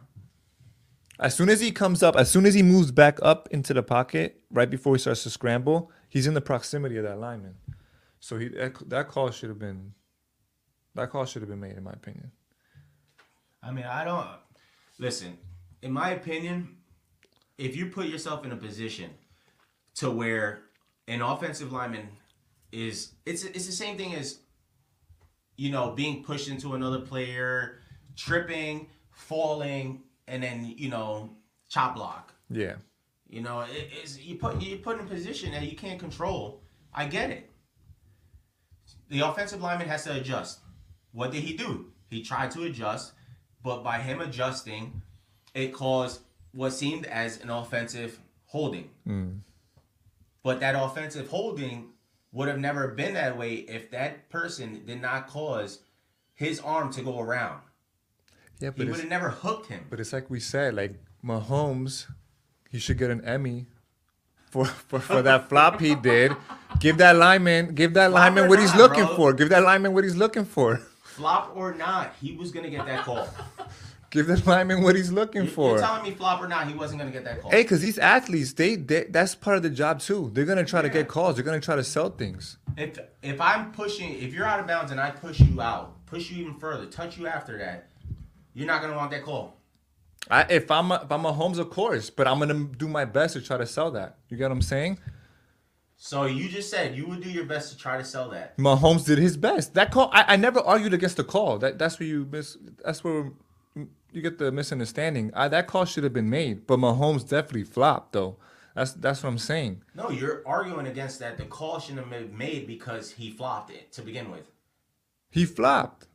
As soon as he comes up, as soon as he moves back up into the pocket, right before he starts to scramble, he's in the proximity of that lineman. So he that, that call should have been that call should have been made, in my opinion. I mean, I don't. Listen, in my opinion, if you put yourself in a position to where an offensive lineman is, it's it's the same thing as you know, being pushed into another player, tripping, falling, and then you know, chop block. Yeah. You know, it, it's you put you put in a position that you can't control. I get it. The offensive lineman has to adjust. What did he do? He tried to adjust, but by him adjusting, it caused what seemed as an offensive holding. Mm. But that offensive holding would have never been that way if that person did not cause his arm to go around. Yeah, He but would have never hooked him. but it's like we said, like Mahomes, he should get an Emmy for for, for that flop he did. Give that lineman, give that Flop lineman what he's looking bro. for. Give that lineman what he's looking for. Flop or not, he was gonna get that call. Give that lineman what he's looking for. You're for. telling me flop or not, he wasn't gonna get that call. Hey, because these athletes, they, they that's part of the job too. They're gonna try to get calls. They're gonna try to sell things. If if I'm pushing, if you're out of bounds and I push you out, push you even further, touch you after that, you're not gonna want that call. I, if I'm a, if I'm a Holmes, of course, but I'm gonna do my best to try to sell that. You get what I'm saying? So you just said you would do your best to try to sell that. Mahomes did his best. That call, I, I never argued against the call. That that's where you miss. That's where you get the misunderstanding. I, that call should have been made, but Mahomes definitely flopped though. That's that's what I'm saying. No, you're arguing against that. The call shouldn't have been made because he flopped it to begin with. He flopped.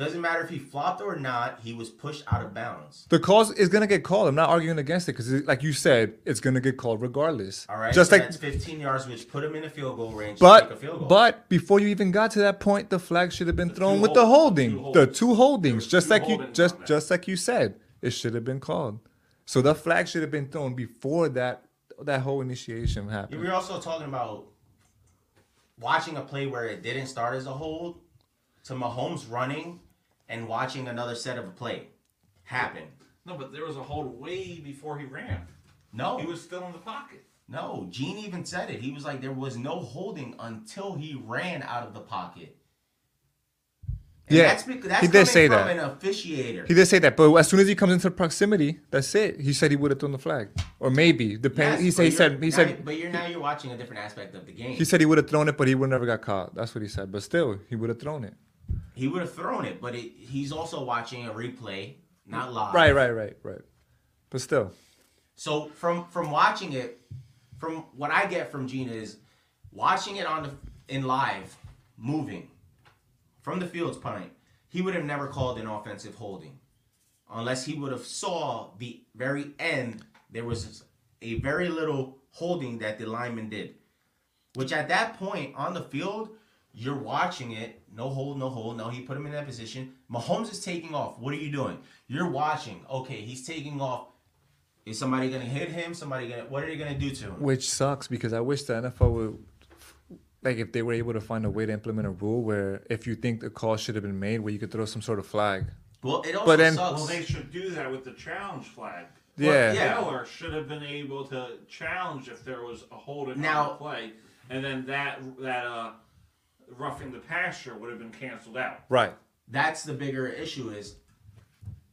Doesn't matter if he flopped or not, he was pushed out of bounds. The call is gonna get called. I'm not arguing against it because, like you said, it's gonna get called regardless. All right, Just so like that's 15 yards, which put him in a field goal range to take a But field goal. but before you even got to that point, the flag should have been thrown two with the holding, two the two holdings, just two like you just just like you said, it should have been called. So the flag should have been thrown before that that whole initiation happened. we're also talking about watching a play where it didn't start as a hold to Mahomes running and watching another set of a play happen. No, but there was a hold way before he ran. No, He was still in the pocket. no. Gene even said it. He was like, there was no holding until he ran out of the pocket. And Yeah, that's, bec- that's he did coming say from that. an officiator. He did say that, but as soon as he comes into proximity, that's it. He said he would have thrown the flag, or maybe depending. Yes, he said he you're- said now- he said but you're now you're watching a different aspect of the game. he said he would have thrown it, but he would never got caught. That's what he said. But still, he would have thrown it. He would have thrown it, but it, he's also watching a replay, not live. Right, right, right, right. But still, So from from watching it, from what I get from Gina is watching it on the in live, moving from the field's point, he would have never called an offensive holding, unless he would have saw the very end. There was a very little holding that the lineman did, which at that point on the field, you're watching it. No hold, no hold. No, he put him in that position. Mahomes is taking off. What are you doing? You're watching. Okay, he's taking off. Is somebody gonna hit him? Somebody gonna? What are they gonna do to him? which sucks because I wish the NFL would, like, if they were able to find a way to implement a rule where if you think the call should have been made, where you could throw some sort of flag. Well, it also But then- sucks. Well, they should do that with the challenge flag. Yeah. yeah. Taylor should have been able to challenge if there was a holding Now- on the play, and then that that uh, roughing the passer would have been canceled out. Right. That's the bigger issue. Is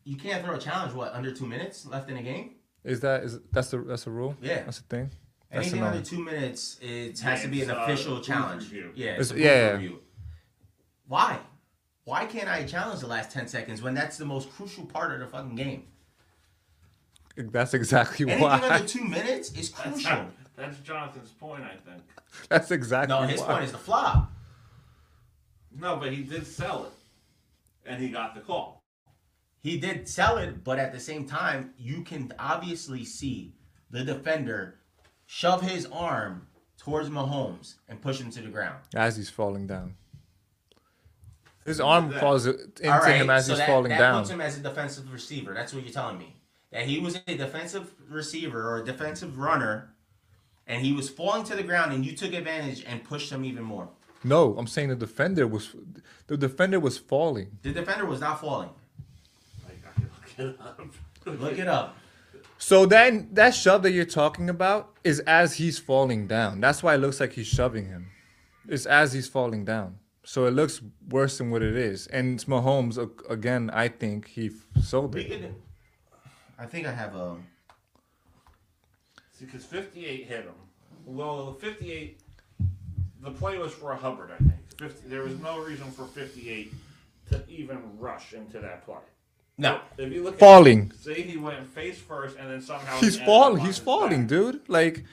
you can't throw a challenge. What under two minutes left in a game? Is that is that's the that's a rule? Yeah. That's a thing. That's Anything annoying. under two minutes, it has to be an It's, uh, official challenge. Yeah, It's- it's a booth yeah. Why? Why can't I challenge the last ten seconds when that's the most crucial part of the fucking game? That's exactly why. Anything why. under two minutes is That's, crucial. not, that's Jonathan's point, I think. That's exactly. No, his why. point is the flop. No, but he did sell it, and he got the call. He did sell it, but at the same time, you can obviously see the defender shove his arm towards Mahomes and push him to the ground. as he's falling down. His arm that? falls into All right, him as so he's that, falling that down. puts him as a defensive receiver. That's what you're telling me. That he was a defensive receiver or a defensive runner, and he was falling to the ground, and you took advantage and pushed him even more. No, I'm saying the defender was the defender was falling. The defender was not falling. Like, I can look it up. Look it up. So then that shove that you're talking about is as he's falling down. That's why it looks like he's shoving him. It's as he's falling down. So it looks worse than what it is. And it's Mahomes again. I think he f- sold it. I think I have a. See, because 58 hit him. Well, 58, the play was for a Hubbard, I think. 50, there was no reason for 58 to even rush into that play. No. If you look at Falling. see, he went face first, and then somehow He's he falling. He's falling, back. dude. Like,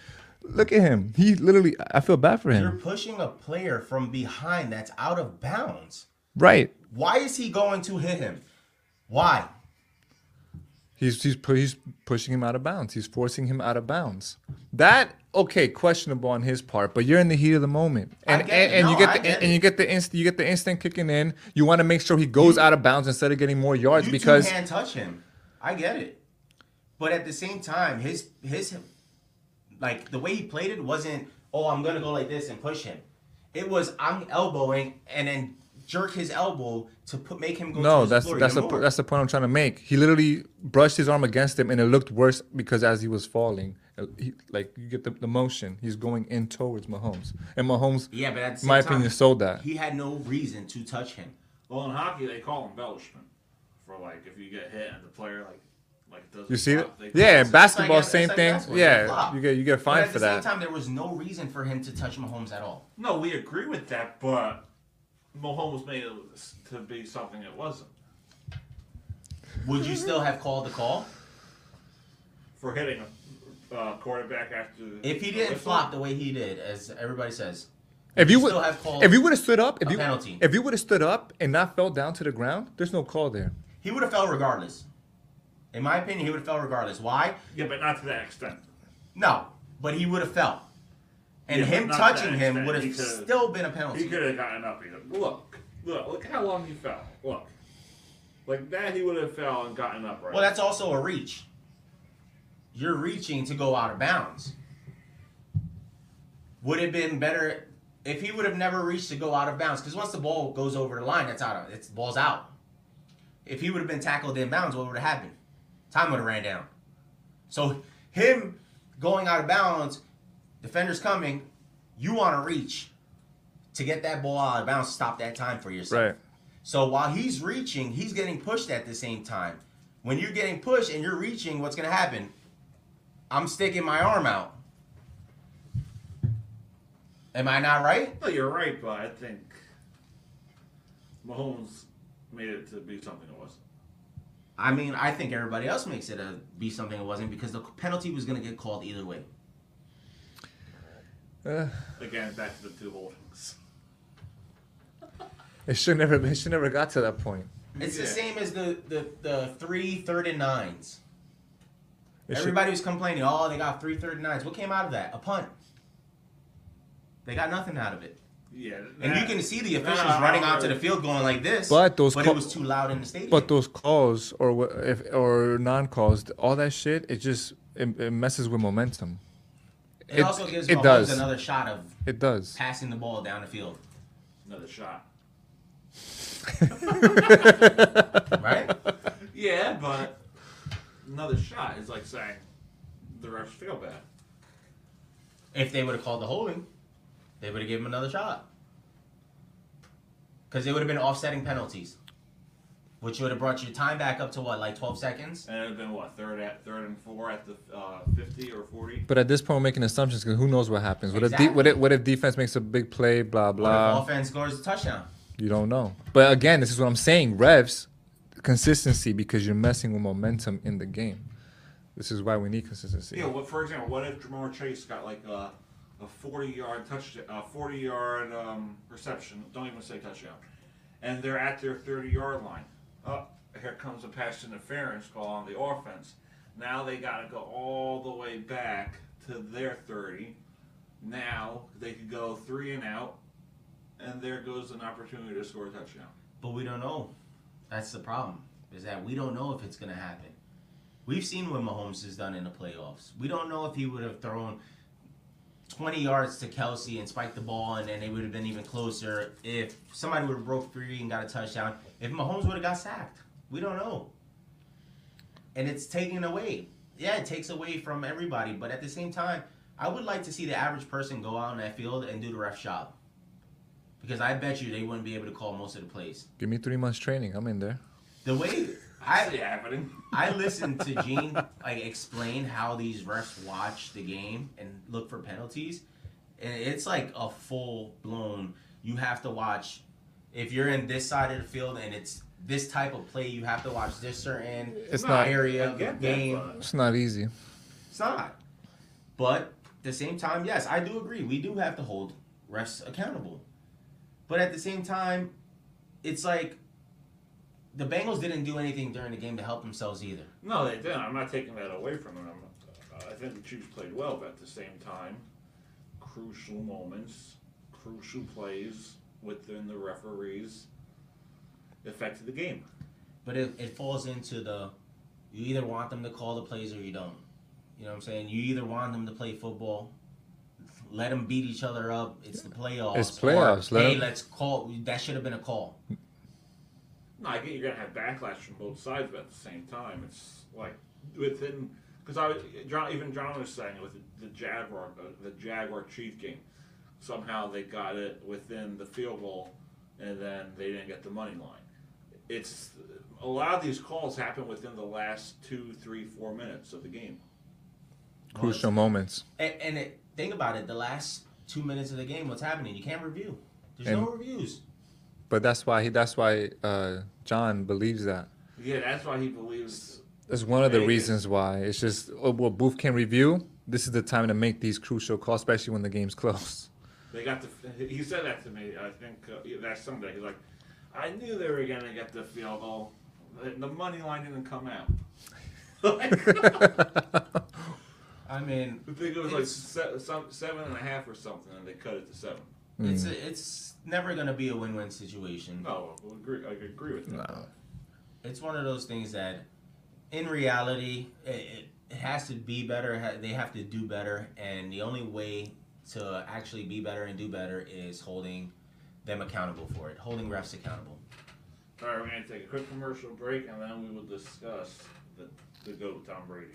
look at him. He literally. I feel bad for him. You're pushing a player from behind that's out of bounds. Right. Why is he going to hit him? Why? He's he's pu- he's pushing him out of bounds. He's forcing him out of bounds. That okay, questionable on his part, but you're in the heat of the moment, and and, and you get I the get and you get the instant you get the instant kicking in. You want to make sure he goes out of bounds instead of getting more yards You because two can't touch him. I get it, but at the same time, his his like the way he played it wasn't. Oh, I'm gonna go like this and push him. It was I'm elbowing and then jerk his elbow to put make him go. to no, that's that's the more. that's the point I'm trying to make. He literally brushed his arm against him, and it looked worse because as he was falling, he, like you get the, the motion. He's going in towards Mahomes, and Mahomes, yeah, but at the same my time, opinion, sold that. He had no reason to touch him. Well, in hockey, they call embellishment for like if you get hit and the player like like doesn't. You see it? Yeah, it's- basketball, like- same like thing. basketball, Yeah, you get you get But fined at the same time, there was no reason for him to touch Mahomes at all. No, we agree with that, but Mahomes made it to be something it wasn't Would you still have called the call for hitting a uh, quarterback after. if he didn't whistle. flop the way he did, as everybody says? If you you would, have called if you would have stood up, if a you penalty. if you would have stood up and not fell down to the ground, there's no call there. He would have fell regardless. In my opinion, he would have fell regardless. Why? Yeah, but not to that extent. No, but he would have fell. And Yeah, him touching him would have still been a penalty. He could have gotten up either. Look, look, look how long he fell. Look, like that, he would have fell and gotten up right. Well, that's also a reach. You're reaching to go out of bounds. Would it have been better if he would have never reached to go out of bounds? Because once the ball goes over the line, that's out. Of, it's ball's out. If he would have been tackled in bounds, what would have happened? Time would have ran down. So him going out of bounds, defenders coming, you want to reach to get that ball out of bounds, stop that time for yourself. Right. So while he's reaching, he's getting pushed at the same time. When you're getting pushed and you're reaching, what's going to happen? I'm sticking my arm out. Am I not right? No, you're right, but I think Mahomes made it to be something it wasn't. I mean, I think everybody else makes it a, be something it wasn't because the penalty was going to get called either way. Uh, Again, back to the two holdings. it should never it should never got to that point. It's the same as the, the, the three third and nines. It should- Everybody was complaining, oh, they got three third nines. What came out of that? A punt. They got nothing out of it. Yeah, And that- you can see the officials no, running no, out to the field going like this. But those but call- it was too loud in the stadium. But those calls or if or non calls, all that shit, it just it, it messes with momentum. it, it- also gives it Mahomes does. another shot of It does. passing the ball down the field, another shot. right? Yeah, but another shot is like saying the refs feel bad. if they would have called the holding, they would have given him another shot. Because it would have been offsetting penalties, which would have brought your time back up to what, like 12 seconds? And it would have been what third at third and four at the uh, fifty or forty. But at this point, we're making assumptions because who knows what happens. What if de- what if what if defense makes a big play? Blah What blah. if offense scores a touchdown? You don't know. But again, this is what I'm saying. Revs, consistency because you're messing with momentum in the game. This is why we need consistency. Yeah, what for example, what if Ja'Marr Chase got like a, a forty yard touch, a forty yard um, reception? Don't even say touchdown, and they're at their thirty yard line. Oh, here comes a pass interference call on the offense. Now they got to go all the way back to their thirty. Now they could go three and out, and there goes an opportunity to score a touchdown. But we don't know. That's the problem. Is that we don't know if it's gonna happen. We've seen what Mahomes has done in the playoffs. We don't know if he would have thrown 20 yards to Kelce and spiked the ball, and then they would have been even closer. If somebody would have broke free and got a touchdown, if Mahomes would have got sacked, we don't know. And it's taken away. Yeah, it takes away from everybody, but at the same time, I would like to see the average person go out on that field and do the ref job. Because I bet you they wouldn't be able to call most of the plays. Give me three months training. I'm in there. The way I see I happening. I listened to Gene like explain how these refs watch the game and look for penalties, and it's like a full blown you have to watch. If you're in this side of the field and it's this type of play, you have to watch this certain It's not- area of the get that, game. It's not easy. It's not. But at the same time, yes, I do agree. We do have to hold refs accountable. But at the same time, it's like the Bengals didn't do anything during the game to help themselves either. No, they didn't. I'm not taking that away from them. Uh, I think the Chiefs played well, but at the same time, crucial moments, crucial plays within the referees affected the game. But it, it falls into the you either want them to call the plays or you don't. You know what I'm saying? You either want them to play football, let them beat each other up. It's the playoffs. It's playoffs, Or, let hey, 'em- let's call. That should have been a call. No, I get you're gonna have backlash from both sides, but at the same time, it's like within because I was John, even John was saying with the, the Jaguar uh, the Jaguar Chief game, somehow they got it within the field goal, and then they didn't get the money line. It's a lot of these calls happen within the last two, three, four minutes of the game. Crucial moments. And, and it, think about it. The last two minutes of the game, what's happening? You can't review. There's no reviews. But that's why he. That's why uh, John believes that. Yeah, that's why he believes. That's one of the reasons why. It's just oh, what Booth can review. This is the time to make these crucial calls, especially when the game's close. They got the. He said that to me. I think uh, yeah, that Sunday. He's like, I knew they were gonna get the field goal. The, the money line didn't come out. I mean, I think it was like se- some, seven and a half or something, and they cut it to seven. Hmm. it's a, it's never gonna be a win-win situation. No, I agree. I agree with that. No. It's one of those things that, in reality, it, it, it has to be better. They have to do better, and the only way to actually be better and do better is holding them accountable for it, holding refs accountable. All right, we're gonna take a quick commercial break, and then we will discuss the the goat Tom Brady.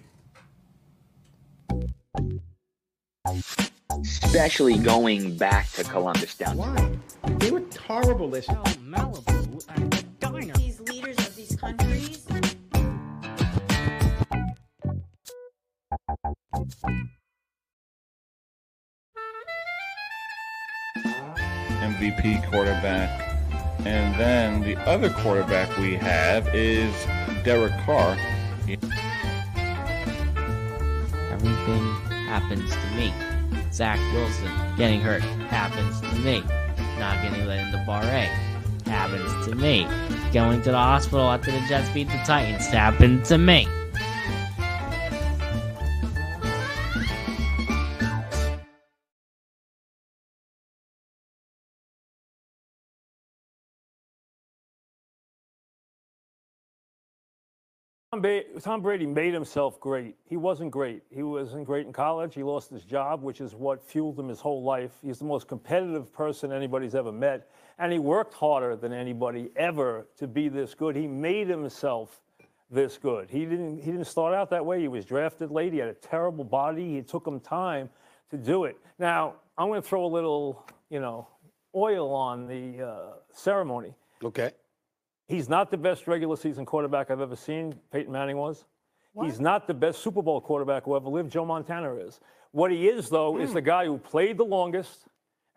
Especially going back to Columbus down. Why? They were horrible this Malibu and a diner. these leaders of these countries MVP quarterback. And then the other quarterback we have is Derek Carr. Everything happens to me. Zach Wilson getting hurt happens to me. Not getting let into Bar A happens to me. Going to the hospital after the Jets beat the Titans happened to me. Tom, ba- Tom Brady made himself great. He wasn't great. He wasn't great in college. He lost his job, which is what fueled him his whole life. He's the most competitive person anybody's ever met. And he worked harder than anybody ever to be this good. He made himself this good. He didn't, he didn't start out that way. He was drafted late. He had a terrible body. It took him time to do it. Now, I'm going to throw a little, you know, oil on the uh, ceremony. Okay. He's not the best regular season quarterback I've ever seen. Peyton Manning was. He's not the best Super Bowl quarterback who ever lived. Joe Montana is. What he is, though, is hmm. the guy who played the longest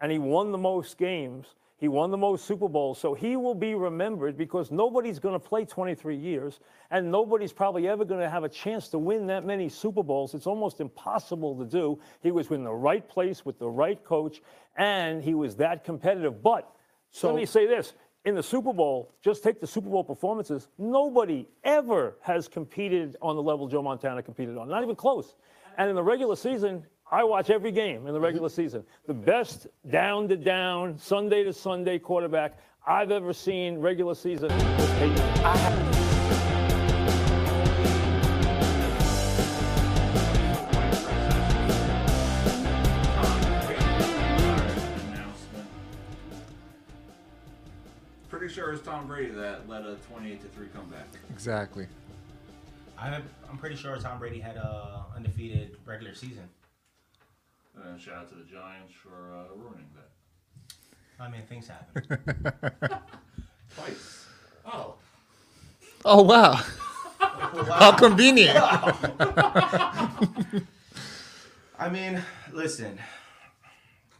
and he won the most games. He won the most Super Bowls. So he will be remembered because nobody's going to play 23 years and nobody's probably ever going to have a chance to win that many Super Bowls. It's almost impossible to do. He was in the right place with the right coach and he was that competitive. But so let me say this in the Super Bowl, just take the Super Bowl performances. Nobody ever has competed on the level Joe Montana competed on, not even close. And in the regular season, I watch every game in the regular mm-hmm. season. The best down to down, Sunday to Sunday quarterback I've ever seen regular season Pretty sure it's Tom Brady that led a 28 to three comeback. Exactly. I'm, I'm pretty sure Tom Brady had a undefeated regular season. And shout out to the Giants for uh, ruining that I mean, things happen. twice. Oh, Oh wow. How convenient. I mean, listen,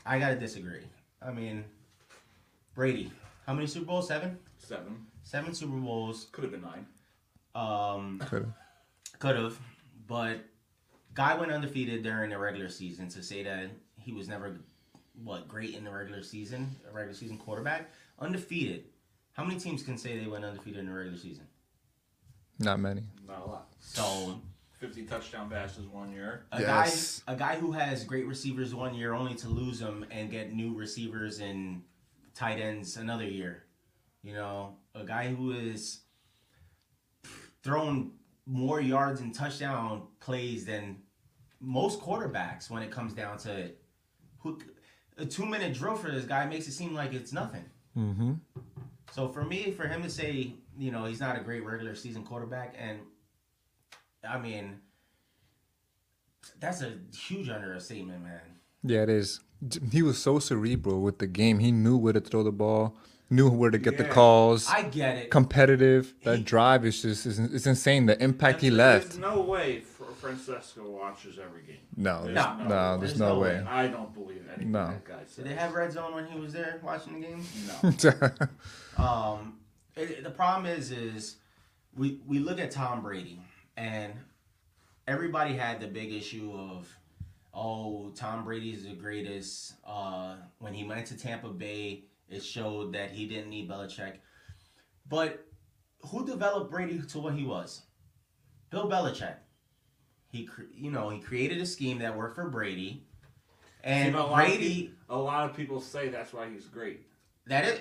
I gotta disagree. I mean, Brady. How many Super Bowls? Seven. Seven. Seven Super Bowls. Could have been nine. Um, Could've. Could have, but guy went undefeated during the regular season. To say that he was never what great in the regular season, a regular season quarterback, undefeated. How many teams can say they went undefeated in the regular season? Not many. Not a lot. So 50 touchdown passes one year. a Yes. guy, a guy who has great receivers one year, only to lose them and get new receivers and tight ends another year. You know, a guy who is throwing more yards and touchdown plays than most quarterbacks when it comes down to it. Who, a two minute drill for this guy makes it seem like it's nothing. Mm-hmm. So for me, for him to say, you know, he's not a great regular season quarterback, and I mean, that's a huge understatement, man. Yeah, it is. J- He was so cerebral with the game. He knew where to throw the ball, knew where to get the calls. I get it. Competitive. That drive is just it's insane. The impact he left. There's no way Francesa watches every game. No, There's no, no, there's no way. I don't believe anything No. that guy said. Did they have red zone when he was there watching the game? No. Um, it, the problem is, is we we look at Tom Brady, and everybody had the big issue of, oh, Tom Brady is the greatest. Uh, when he went to Tampa Bay, it showed that he didn't need Belichick. But who developed Brady to what he was? Bill Belichick. He, cre- you know, he created a scheme that worked for Brady, and See, a lot of Brady. a lot of people say that's why he's great. That is,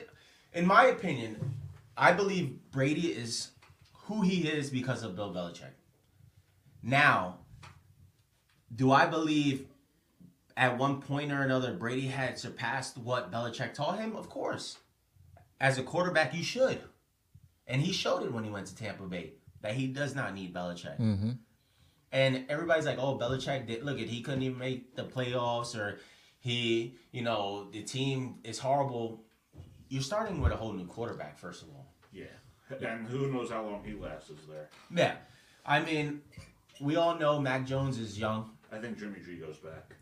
in my opinion, I believe Brady is who he is because of Bill Belichick. Now, do I believe at one point or another Brady had surpassed what Belichick taught him? Of course. As a quarterback, you should. And he showed it when he went to Tampa Bay that he does not need Belichick. Mm-hmm. And everybody's like, "Oh, Belichick did look at he couldn't even make the playoffs, or he, you know, the team is horrible." You're starting with a whole new quarterback, first of all. Yeah. And who knows how long he lasts there. Yeah, I mean, we all know Mac Jones is young. I think Jimmy G goes back.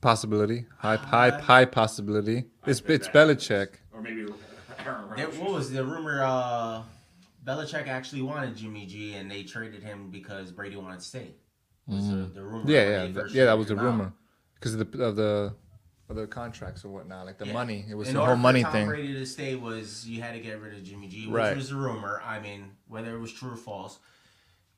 Possibility. High, high, high possibility. It's it's Belichick. Or maybe Aaron There, Rodgers. what was the rumor? Uh, Belichick actually wanted Jimmy G, and they traded him because Brady wanted to stay. Was the, the rumor? Mm-hmm. Yeah, yeah, they th- first yeah. That was the him out. rumor because of the of the of the contracts or whatnot, like the Yeah. money. It was In the order whole for money Tom thing. Brady to stay was you had to get rid of Jimmy G, which Right. was a rumor. I mean, whether it was true or false,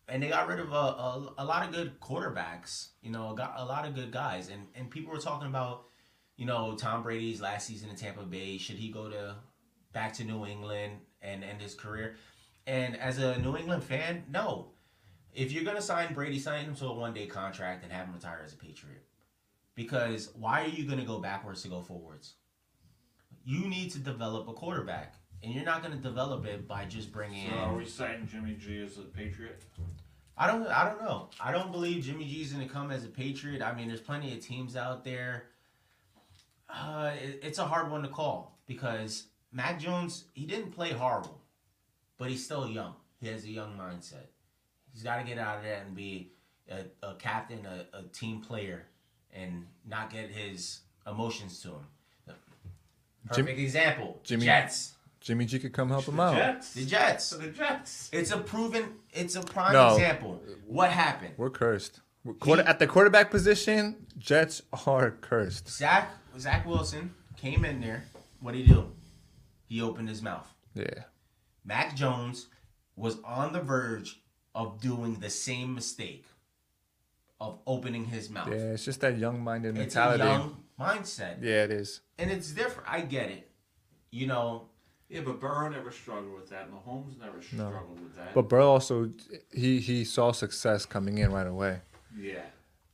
and they got rid of a, a, a lot of good quarterbacks. You know, got a lot of good guys, and and people were talking about, you know, Tom Brady's last season in Tampa Bay. Should he go to back to New England and end his career? And as a New England fan, no. If you're gonna sign Brady, sign him to a one day contract and have him retire as a Patriot. Because why are you gonna go backwards to go forwards? You need to develop a quarterback, and you're not gonna develop it by just bringing So in. are we saying Jimmy G is a Patriot? I don't. I don't know. I don't believe Jimmy G is gonna come as a Patriot. I mean, there's plenty of teams out there. Uh, it- it's a hard one to call because Mac Jones he didn't play horrible, but he's still young. He has a young mindset. He's got to get out of that and be a, a captain, a, a team player, and not get his emotions to him. Jim- Perfect example. Jimmy- Jets. Jimmy G could come help him The out. Jets. The Jets. The Jets. It's a proven. It's a prime No. example. What happened? We're cursed. We're quarter, at the quarterback position, Jets are cursed. Zach Zach Wilson came in there. What did he do? He opened his mouth. Yeah. Mac Jones was on the verge of doing the same mistake of opening his mouth. Yeah, it's just that young-minded It's mentality. a young mindset. Yeah, it is. And it's different. I get it. You know, Yeah, but Burrow never struggled with that. Mahomes never No. struggled with that. But Burrow also he he saw success coming in right away. yeah.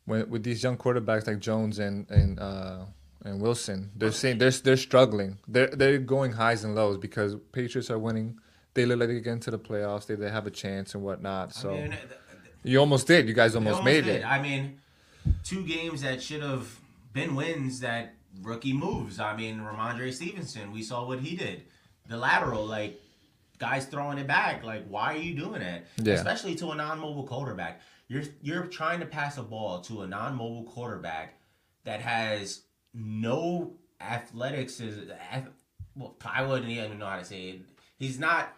When with these young quarterbacks like Jones and and uh, and Wilson, they're saying they're they're struggling. They're they're going highs and lows because Patriots are winning. They look like they get into the playoffs. They they have a chance and whatnot. So I mean, you almost did. You guys they almost, made did. it. I mean, two games that should have been wins that rookie moves. I mean, Rhamondre Stevenson, we saw what he did. The lateral, like guys throwing it back. Like, why are you doing that? Yeah. Especially to a non-mobile quarterback. You're you're trying to pass a ball to a non-mobile quarterback that has no athletics is well, I wouldn't even know how to say it. He's not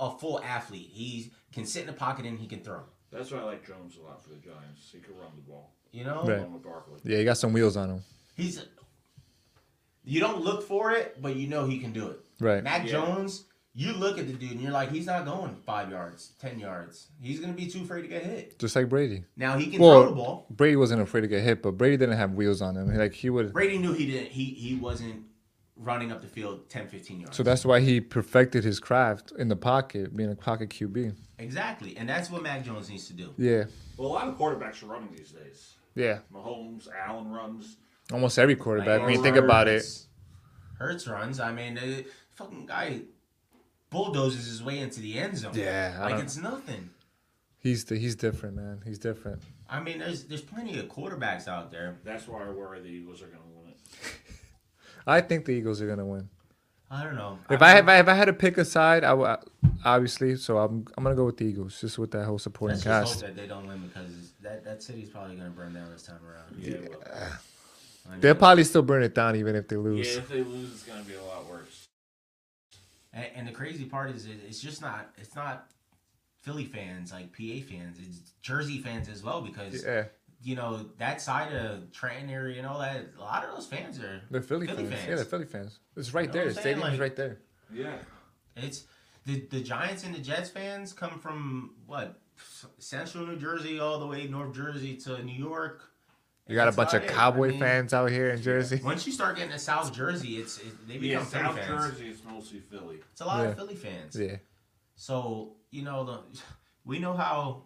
a full athlete. He can sit in the pocket and he can throw. That's why I like Jones a lot for the Giants. He can run the ball. You know, Right. With Barkley. Yeah, he got some wheels on him. he's. You don't look for it, but you know he can do it. Right. Mac Yeah. Jones, you look at the dude and you're like, he's not going five yards, ten yards. He's gonna be too afraid to get hit. Just like Brady. Now he can throw the ball. Brady wasn't afraid to get hit, but Brady didn't have wheels on him. Like he would. Brady knew he didn't. He he wasn't running up the field 10, 15 yards. So that's why he perfected his craft in the pocket, being a pocket QB. exactly, and that's what Mac Jones needs to do. Yeah, Well, a lot of quarterbacks are running these days. yeah. Mahomes, Allen runs. Almost every quarterback. When you Like, think about it, Hurts- Hurts runs. I mean, the fucking guy bulldozes his way into the end zone. Yeah, like it's nothing. he's the, he's different, man. He's different. I mean, there's there's plenty of quarterbacks out there. That's why I worry the Eagles are going to win it. I think the Eagles are gonna win. I don't know. If I if I, if I had to pick a side, I would obviously. So I'm I'm gonna go with the Eagles, just with that whole supporting Let's just hope cast. that they don't win because that, that city's probably gonna burn down this time around. Yeah, well, I mean, They'll probably still burn it down even if they lose. yeah, if they lose, it's going to be a lot worse. and, and the crazy part is it, it's just not it's not Philly fans like PA fans. It's Jersey fans as well because Yeah, you know that side of Trenton area and all that. A lot of those fans are they're Philly, Philly fans. fans. Yeah, they're Philly fans. It's right know there. what The I'm saying? stadium's Like- right there. Yeah. It's the the Giants and the Jets fans come from what Central New Jersey all the way North Jersey to New York. You got a bunch of it. Cowboy I mean, fans out here in Jersey. Once you start getting to South Jersey, it's it, they Yeah, become Philly South fans. Jersey is mostly Philly. It's a lot Yeah. of Philly fans. Yeah, So you know the we know how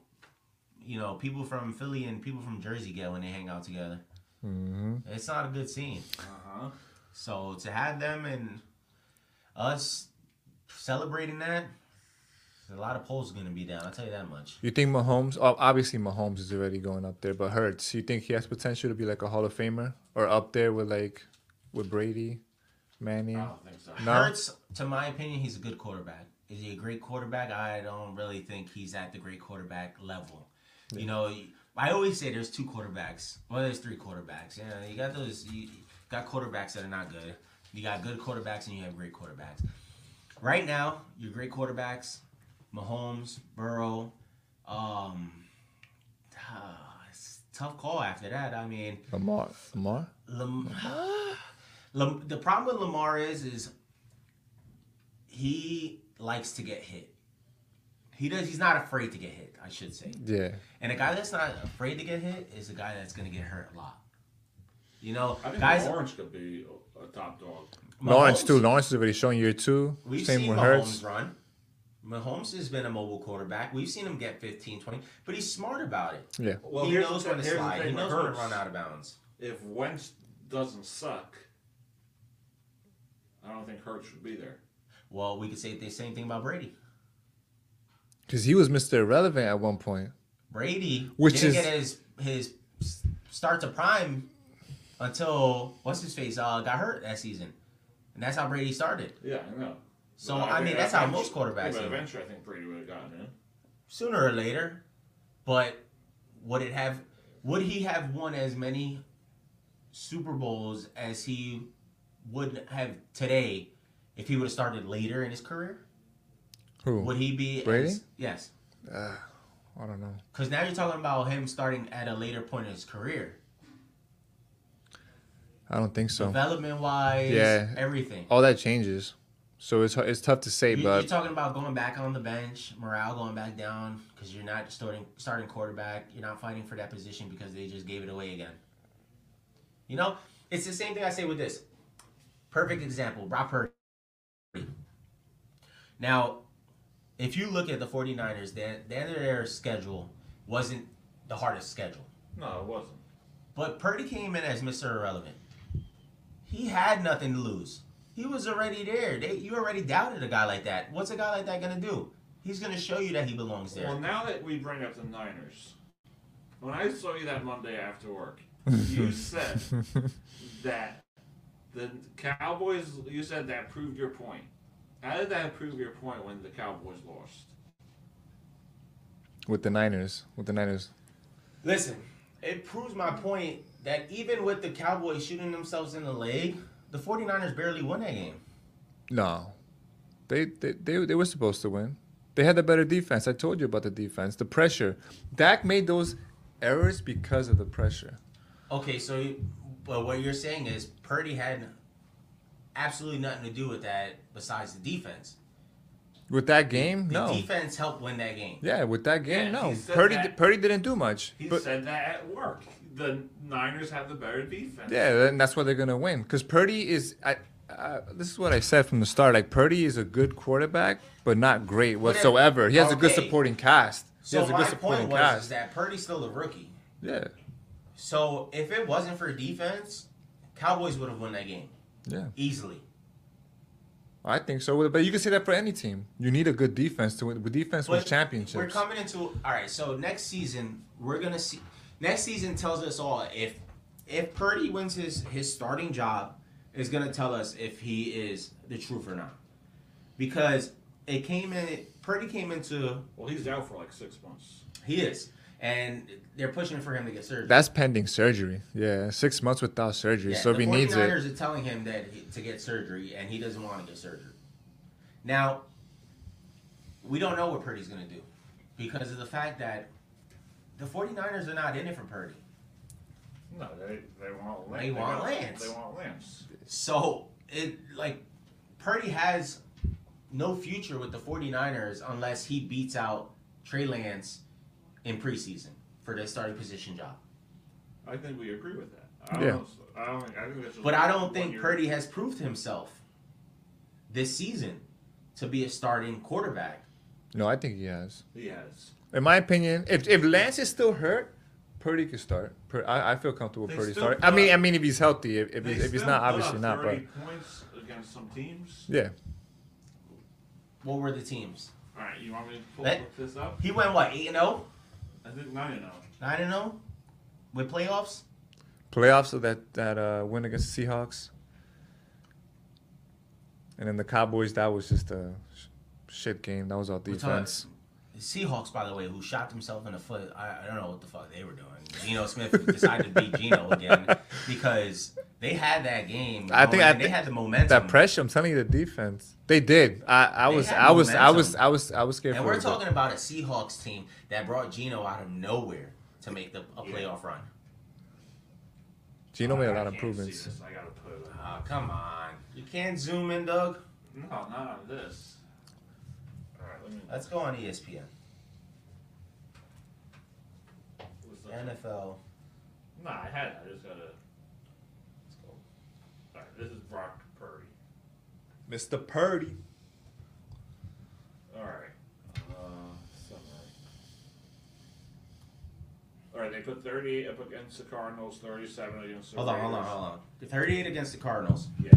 you know people from Philly and people from Jersey get when they hang out together. hmm It's not a good scene. Uh huh. So to have them and us celebrating that, a lot of polls are going to be down. I'll tell you that much. You think Mahomes? Oh, obviously Mahomes is already going up there, but Hurts. You think he has potential to be like a Hall of Famer or up there with like with Brady, Manning? I don't think so. No? Hurts, to my opinion, he's a good quarterback. Is he a great quarterback? I don't really think he's at the great quarterback level. You know, I always say there's two quarterbacks. Well, there's three quarterbacks. Yeah, you got those. You got quarterbacks that are not good. You got good quarterbacks and you have great quarterbacks. Right now, your great quarterbacks, Mahomes, Burrow. Um, ah, it's a tough call after that. I mean, Lamar. Lamar. Lam- Lam- the problem with Lamar is is he likes to get hit. He does. He's not afraid to get hit. I should say. Yeah. And a guy that's not afraid to get hit is a guy that's going to get hurt a lot. You know, I think guys. Orange could be a, a top dog. Lawrence Mahomes- too. Lawrence is already showing year two. We've Same seen with Mahomes Hurts. run. Mahomes has been a mobile quarterback. We've seen him get 15, 20, but he's smart about it. Yeah. Well, he here's knows the, when to here's the slide. He thing with knows when to Hurts. run out of bounds. If Wentz doesn't suck, I don't think Hurts would be there. Well, we could say the same thing about Brady. Because he was Mr. Irrelevant at one point. Brady Which didn't is- get his his start to prime until what's his face uh, got hurt that season, and that's how Brady started. Yeah, I know. So But I mean, that's how most quarterbacks Yeah, but eventually, I think Brady would have gotten in. sooner or later. But would it have? Would he have won as many Super Bowls as he would have today if he would have started later in his career? Who? Would he be? Brady? As, yes. Uh, I don't know. Because now you're talking about him starting at a later point in his career, I don't think so. development wise, Yeah. everything. All that changes. So it's it's tough to say, You- but you're talking about going back on the bench, morale going back down because you're not starting starting quarterback. You're not fighting for that position because they just gave it away again. You know, it's the same thing I say with this. Perfect example, Brock Purdy. Now, if you look at the 49ers, the, the end of their schedule wasn't the hardest schedule. No, it wasn't. But Purdy came in as Mr. Irrelevant. He had nothing to lose. He was already there. They, you already doubted a guy like that. What's a guy like that gonna do? He's gonna show you that he belongs there. Well, now that we bring up the Niners, when I saw you that Monday after work, you said that the Cowboys. You said that proved your point. How did that prove your point when the Cowboys lost? with the Niners, with the Niners, Listen, it proves my point that even with the Cowboys shooting themselves in the leg, the 49ers barely won that game. No, they they they, they were supposed to win. They had the better defense. I told you about the defense, the pressure. Dak made those errors because of the pressure. Okay, so you, well, what you're saying is Purdy had absolutely nothing to do with that besides the defense. With that game, The no. defense helped win that game. Yeah, with that game, Yeah, no. Purdy that. Purdy didn't do much. He But said that at work. The Niners have the better defense. yeah, and that's why they're gonna win. Because Purdy is, I, uh, this is what I said from the start. Like Purdy is a good quarterback, but not great whatsoever. He has a good supporting cast. He So has a my good point supporting was is cast. that Purdy's still a rookie. Yeah, So if it wasn't for defense, Cowboys would have won that game yeah. easily. I think so. But you can say that for any team. You need a good defense to win. With defense wins championships. We're coming into all right. So next season, we're gonna see. Next season tells us all if if Purdy wins his his starting job, is gonna tell us if he is the truth or not. Because it came in. Purdy came into. Well, he's out for like six months. He is, and they're pushing for him to get surgery. That's pending surgery. Yeah, six months without surgery. Yeah, so if he needs 49ers it, are telling him that he, to get surgery, and he doesn't want to get surgery. Now, we don't know what Purdy's going to do because of the fact that the 49ers are not in it for Purdy. No, they they want Lance. They want got- Lance. They want Lance. So, it like Purdy has no future with the 49ers unless he beats out Trey Lance in preseason for the starting position job. I think we agree with that. I don't Yeah. know. I don't. I think that's But I don't think year. Purdy has proved himself this season to be a starting quarterback. no, I think he has. He has. In my opinion, if if Lance is still hurt, Purdy could start. Pur- I, I feel comfortable with They Purdy still starting. I mean, I mean, if he's healthy, if, if, They he's, if he's still not, put up obviously not. But 30 points against some teams. yeah, What were the teams? All right, you want me to pull Let- look this up? He went what eight and zero, I think nine and oh. zero. nine and zero, with playoffs. playoffs of that that uh, win against the Seahawks, and then the Cowboys. That was just a sh- shit game. That was all We're talking- defense. The Seahawks, by the way, who shot himself in the foot. I, I don't know what the fuck they were doing. Geno Smith decided to beat Geno again because they had that game. I think I and they think had the momentum. That pressure. I'm telling you, the defense. They did. I, I They was I was I was. I was I was scared and for we're it, but- talking about a Seahawks team that brought Geno out of nowhere to make the, a playoff run. Geno oh, made a lot of improvements. this. I gotta put it. Oh, come on. You can't zoom in, Doug. No, not on this. All right, let me. Let's go on ESPN. what's the- NFL. Nah, I had it. I just gotta. Let's go. All right, this is Brock Purdy. Mr. Purdy. All right. Uh, summary. All right, they put 38 up against the Cardinals, 37 against the Hold on, hold on, Raiders. hold on. The 38 against the Cardinals. Yeah.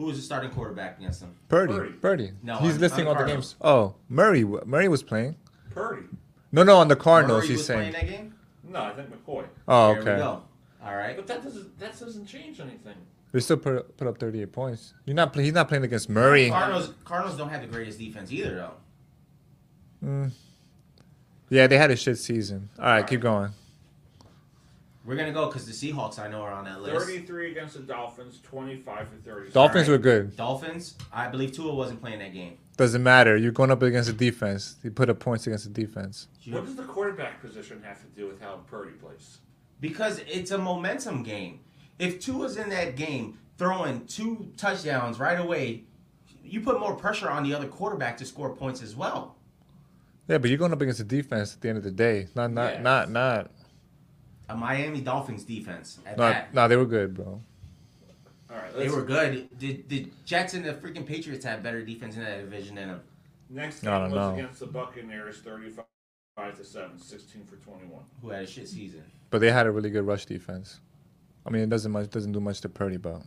Who was the starting quarterback against them? Purdy. Purdy. Purdy. No, He's on- listing on all the games. Oh, Murray. Murray was playing. Purdy. No, no, on the Cardinals. Murray he's was saying. playing that game? No, I think McCoy. Oh, There we okay. go. All right. But that doesn't that doesn't change anything. They still put put up 38 points. You're not. Play, he's not playing against Murray. Cardinals Cardinals don't have the greatest defense either, though. Mm. Yeah, they had a shit season. All right, keep going. We're gonna go because the Seahawks I know are on that list. 33 against the Dolphins, 25 for 30. Dolphins All were good. Dolphins. I believe Tua wasn't playing that game. Doesn't matter. You're going up against the defense. You put up points against the defense. What does the quarterback position have to do with how Purdy plays? Because it's a momentum game. If Tua's in that game throwing two touchdowns right away, you put more pressure on the other quarterback to score points as well. Yeah, but you're going up against the defense at the end of the day. Not, not, Yeah. not, not. A Miami Dolphins defense at Not, that. no, they were good, bro. All right, They were good. The, the Jets and the freaking Patriots had better defense in that division than them. Next I game don't was know. against the Buccaneers, 35 to 7, 16 for 21. Who had a shit season. But they had a really good rush defense. I mean, it doesn't much doesn't do much to Purdy, but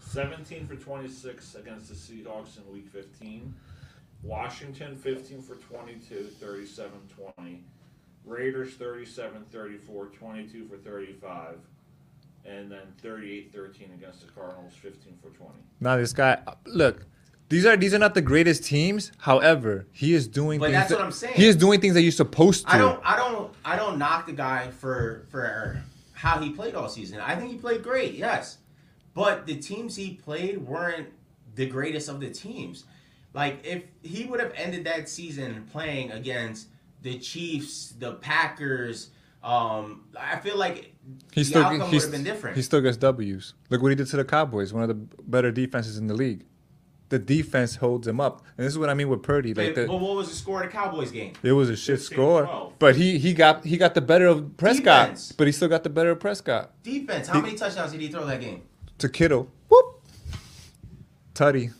17 for 26 against the Seahawks in week 15. Washington 15 for 22, 37 20. Raiders 37 34, 22 for 35. And then 38 13 against the Cardinals, 15 for 20. now this guy. Look, these are these are not the greatest teams. However, he is doing. But things that's that- what I'm saying. He is doing things that you're supposed to. I don't I don't I don't knock the guy for for how he played all season. I think he played great, yes. But the teams he played weren't the greatest of the teams. Like if he would have ended that season playing against the Chiefs, the Packers, um, I feel like He the still outcome would he's, have been different. he still gets W's. Look what he did to the Cowboys, one of the better defenses in the league. The defense holds him up, and this is what I mean with Purdy. Like but, the, but what was the score of the Cowboys game? it was a shit 15-12. score, but he he got he got the better of Prescott, Defense. but he still got the better of Prescott Defense. How many touchdowns did he throw that game? to Kittle. Whoop, Tutty.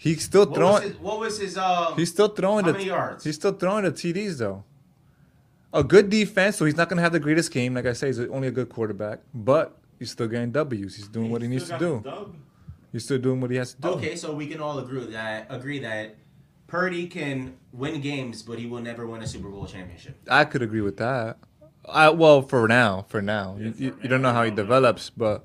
He's still What throwing. was his? What was his uh, He's still throwing How the many yards? He's still throwing the TDs though. A good defense, so he's not gonna have the greatest game. Like I say, he's only a good quarterback, but he's still getting W's. He's doing what he needs to do. He's still doing what he has to do. Okay, so we can all agree that agree that Purdy can win games, but he will never win a Super Bowl championship. I could agree with that. I well for now, for now, you, you, you don't know how he develops, but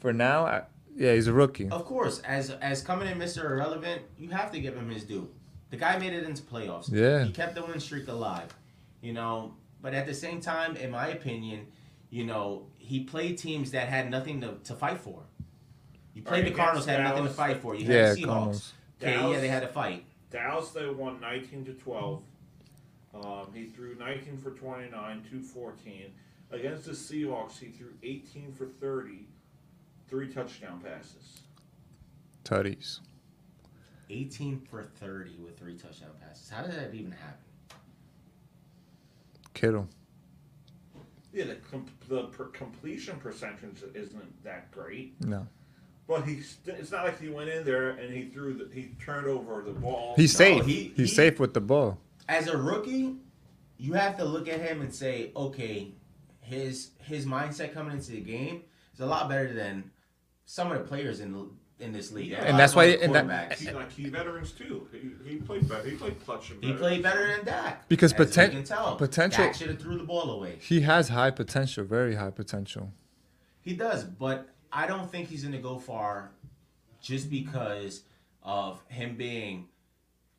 for now, I, yeah, he's a rookie. Of course, as as coming in Mr. Irrelevant, you have to give him his due. The guy made it into playoffs. Yeah. He kept the win streak alive. You know, but at the same time, in my opinion, you know, he played teams that had nothing to, to fight for. You played Right, the Cardinals, against had nothing to fight for. You Yeah, the Seahawks. Cardinals. Okay, yeah, they had to fight. Dallas, they won 19 to 12. Um, he threw 19 for 29, 214. Against the Seahawks, he threw 18 for 30, three touchdown passes. Tutties. 18 for 30 with three touchdown passes. How did that even happen? Kittle. Yeah, the, com- the per- completion percentage isn't that great, No, but he st- it's not like he went in there and he threw the he turned over the ball. he's No, safe. he- he's he- safe with the ball. as a rookie, you have to look at him and say, okay, his his mindset coming into the game is a lot better than some of the players in the, in this league. Yeah. And that's why- other and that- He's like key veterans too. He, he played better. He played clutch and he played better than Dak. Because as we poten- potential- Dak should have threw the ball away. He has high potential, very high potential. He does, but I don't think he's going to go far just because of him being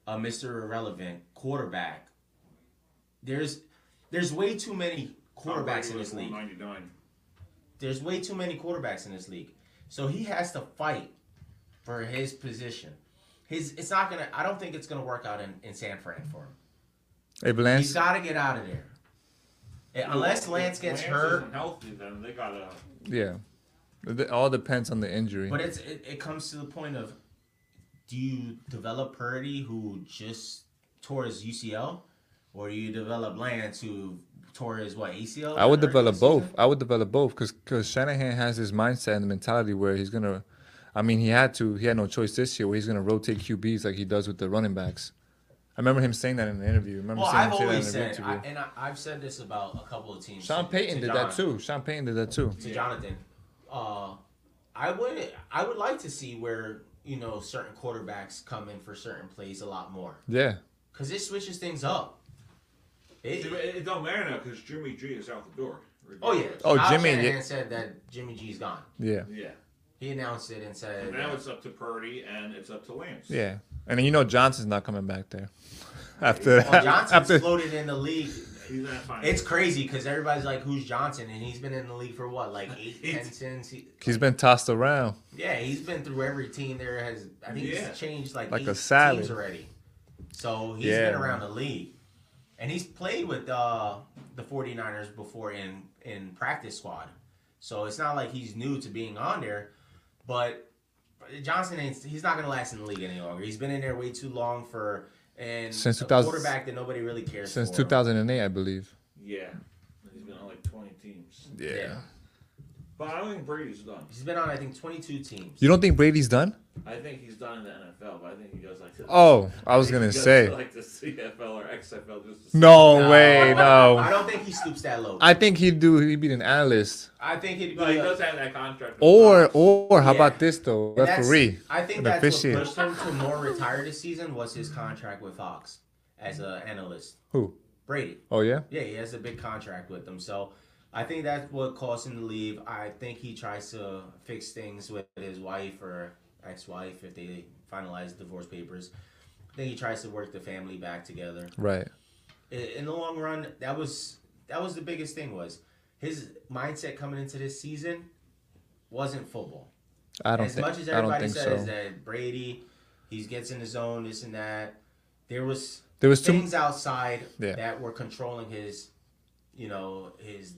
a Mr. Irrelevant quarterback. There's there's way too many quarterbacks in this league. 99. There's way too many quarterbacks in this league. So he has to fight for his position. His it's not gonna I don't think it's gonna work out in, in San Fran for him. Hey, He's Lance. gotta get out of there. Eh, Unless Lance gets Lance hurt, isn't healthy, then they gotta. Yeah, it all depends on the injury. But it's it, it comes to the point of do you develop Purdy who just tore his UCL, or do you develop Lance who tore his what ACL? I would develop both. season? I would develop both because because Shanahan has this mindset and mentality where he's gonna. I mean, he had to. He had no choice this year where he's gonna rotate QBs like he does with the running backs. I remember him saying that in the interview. I remember Well, I've him say that always said, the I, and I, I've said this about a couple of teams. Sean to- Payton to did that too. Sean Payton did that too. To Jonathan, uh, I would I would like to see where you know certain quarterbacks come in for certain plays a lot more Yeah. because it switches things up. It- See, but it, it don't matter now because Jimmy G is out the door. oh yeah. Oh, Kyle Jimmy, Shanahan yeah. said that Jimmy G's gone. Yeah. Yeah. He announced it and said. And now that- it's up to Purdy and it's up to Lance. Yeah. And then you know Johnson's not coming back there. After Well, that, Johnson's after floated in the league. He's not fine. It's crazy because everybody's like, "Who's Johnson?" And he's been in the league for what, like eight, ten since. He, he's been tossed around. yeah, he's been through every team. There has, I think, Yeah. he's changed like, Like eight a salad. teams already. So he's Yeah, been around the league, and he's played with uh, the 49ers before in in practice squad. So it's not like he's new to being on there, but Johnson ain't. He's not gonna last in the league any longer. He's been in there way too long for and Since a 2000 quarterback that nobody really cares Since for. 2008, I believe. Yeah. He's been on like 20 teams. Yeah. But I don't think Brady's done. He's been on, I think, 22 teams. You don't think Brady's done? I think he's done in the NFL, but I think he goes like to Oh, I was gonna say. like the CFL or XFL just to No way, no. I don't think he stoops that low. I think he'd do. He'd be an analyst. I think he'd be. No, he a- does have that contract. Or, or how Yeah. about this though? and Referee. I think an that's officiate. what pushed him to more retire this season was his contract with Fox as an analyst. Who? Brady. Oh yeah. Yeah, he has a big contract with them. So I think that's what caused him to leave. I think he tries to fix things with his wife or ex-wife if they finalize divorce papers. I think he tries to work the family back together. Right. In the long run, that was that was the biggest thing was his mindset coming into this season wasn't football. I don't as thi- much as everybody think says so. that Brady, he gets in his zone, this and that. There was There was too- things outside Yeah. that were controlling his, you know, his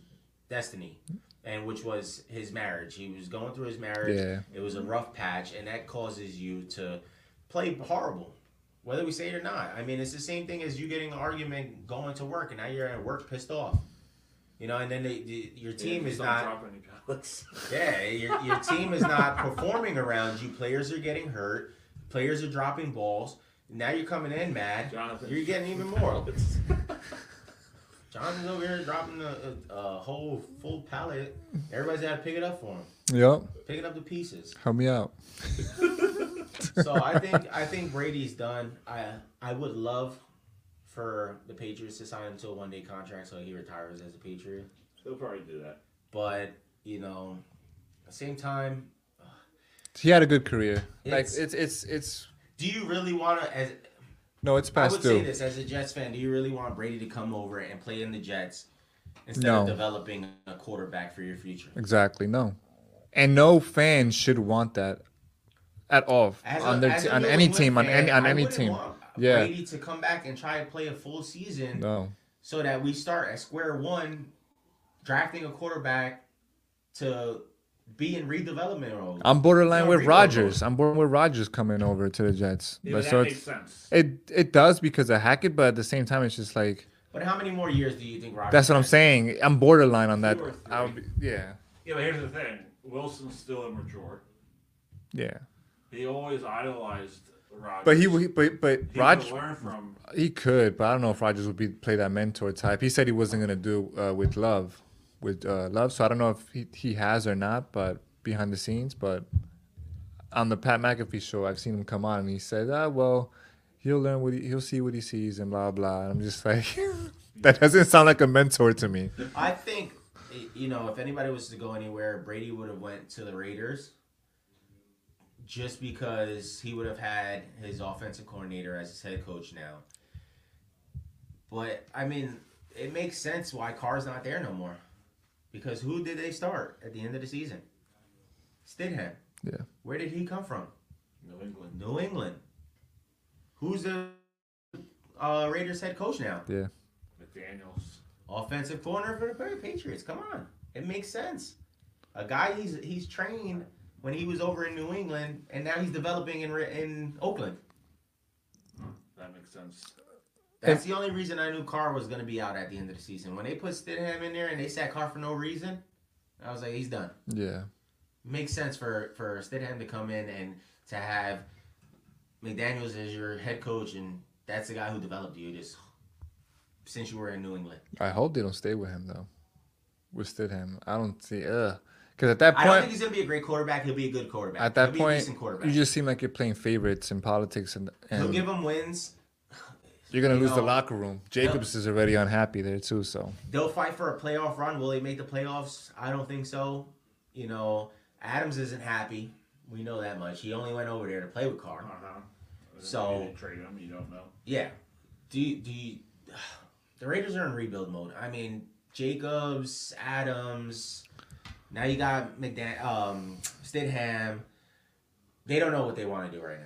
destiny, and which was his marriage. He was going through his marriage. Yeah. It was a rough patch, and that causes you to play horrible, whether we say it or not. I mean, it's the same thing as you getting an argument going to work, and now you're at work pissed off. You know, and then they, the, your team Yeah, is not. any. Yeah, your, your team is not performing around you. Players are getting hurt. Players are dropping balls. Now you're coming in mad. Jonathan. You're getting even more. Jonathan's over here dropping a, a, a whole full pallet. Everybody's got to pick it up for him. Yep. Pick it up to pieces. Help me out. So I think I think Brady's done. I I would love for the Patriots to sign him to a one day contract so he retires as a Patriot. They'll probably do that. But you know, at the same time, He had a good career. like It's- it's it's it's do you really want to as no, it's past I would say this as a Jets fan: Do you really want Brady to come over and play in the Jets instead No. of developing a quarterback for your future? Exactly. No, and no fan should want that at all As a- on their as te- a on any team on any on I any team. Yeah. Brady to come back and try and play a full season, No. so that we start at square one, drafting a quarterback to be in redevelopment mode. I'm borderline No, with Rodgers. I'm borderline with Rodgers coming over to the Jets. Yeah, but but so that it's, makes sense. it it does because of Hackett, but at the same time, it's just like But how many more years do you think Rodgers? that's what I'm saying. I'm borderline on that. Two or I be, yeah, Yeah, but here's the thing: Wilson's still immature. yeah. He always idolized Rodgers. But he, he but but He Rodgers could learn from. he could, but I don't know if Rodgers would be play that mentor type. He said he wasn't gonna do uh, with Love, with uh, Love. So I don't know if he, he has or not, but behind the scenes. But on the Pat McAfee show, I've seen him come on and he said, "Ah, well, he'll learn what he, he'll see what he sees and blah blah." And I'm just like, that doesn't sound like a mentor to me. I think you know if anybody was to go anywhere, Brady would have went to the Raiders. Just because he would have had his offensive coordinator as his head coach now. But I mean, it makes sense why Carr's not there no more. Because who did they start at the end of the season? Stidham. Yeah. Where did he come from? New England. New England. Who's the uh, Raiders head coach now? Yeah. McDaniels. offensive corner for the Patriots. Come on, it makes sense. A guy he's he's trained when he was over in New England, and now he's developing in in Oakland. That makes sense. That's the only reason I knew Carr was going to be out at the end of the season. When they put Stidham in there and they sat Carr for no reason, I was like, he's done. Yeah. Makes sense for for Stidham to come in and to have McDaniels as your head coach, and that's the guy who developed you just since you were in New England. I hope they don't stay with him though. With Stidham, I don't see. Ugh. Because at that point, I don't think he's going to be a great quarterback. He'll be a good quarterback. at that He'll be a point, decent quarterback. you just seem like you're playing favorites in politics, and, He'll and give them wins. You're gonna you lose the locker room. Jacobs is already unhappy there too. So They'll fight for a playoff run. Will they make the playoffs? I don't think so. You know, Adams isn't happy. We know that much. He only went over there to play with Carr. Uh-huh. So- Maybe trade him. You don't know. Yeah. Do you, do you, the Raiders are in rebuild mode. I mean, Jacobs, Adams. Now you got McDan, um, Stidham. They don't know what they want to do right now.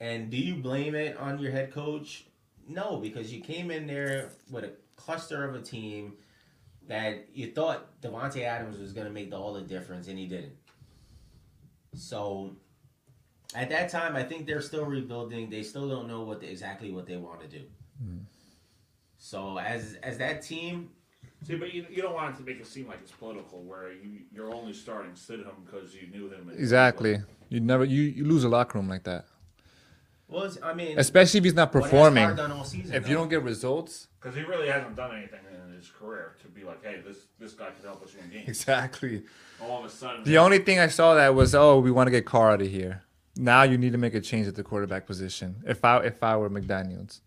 And do you blame it on your head coach? No, because you came in there with a cluster of a team that you thought Davante Adams was going to make the, all the difference, and he didn't. So at that time, I think they're still rebuilding. They still don't know what they, exactly what they want to do. Mm. So as as that team, See, but you, you don't want it to make it seem like it's political, where you you're only starting Stidham because you knew him. exactly, you never you, you lose a locker room like that. Well, it's- I mean, Especially if he's not performing. Done all season, If you don't get results, Because he really hasn't done anything in his career to be like, hey, this this guy could help us win games. exactly. All of a sudden, The only thing I saw that was, oh, we want to get Carr out of here. Now you need to make a change at the quarterback position. If I if I were McDaniels,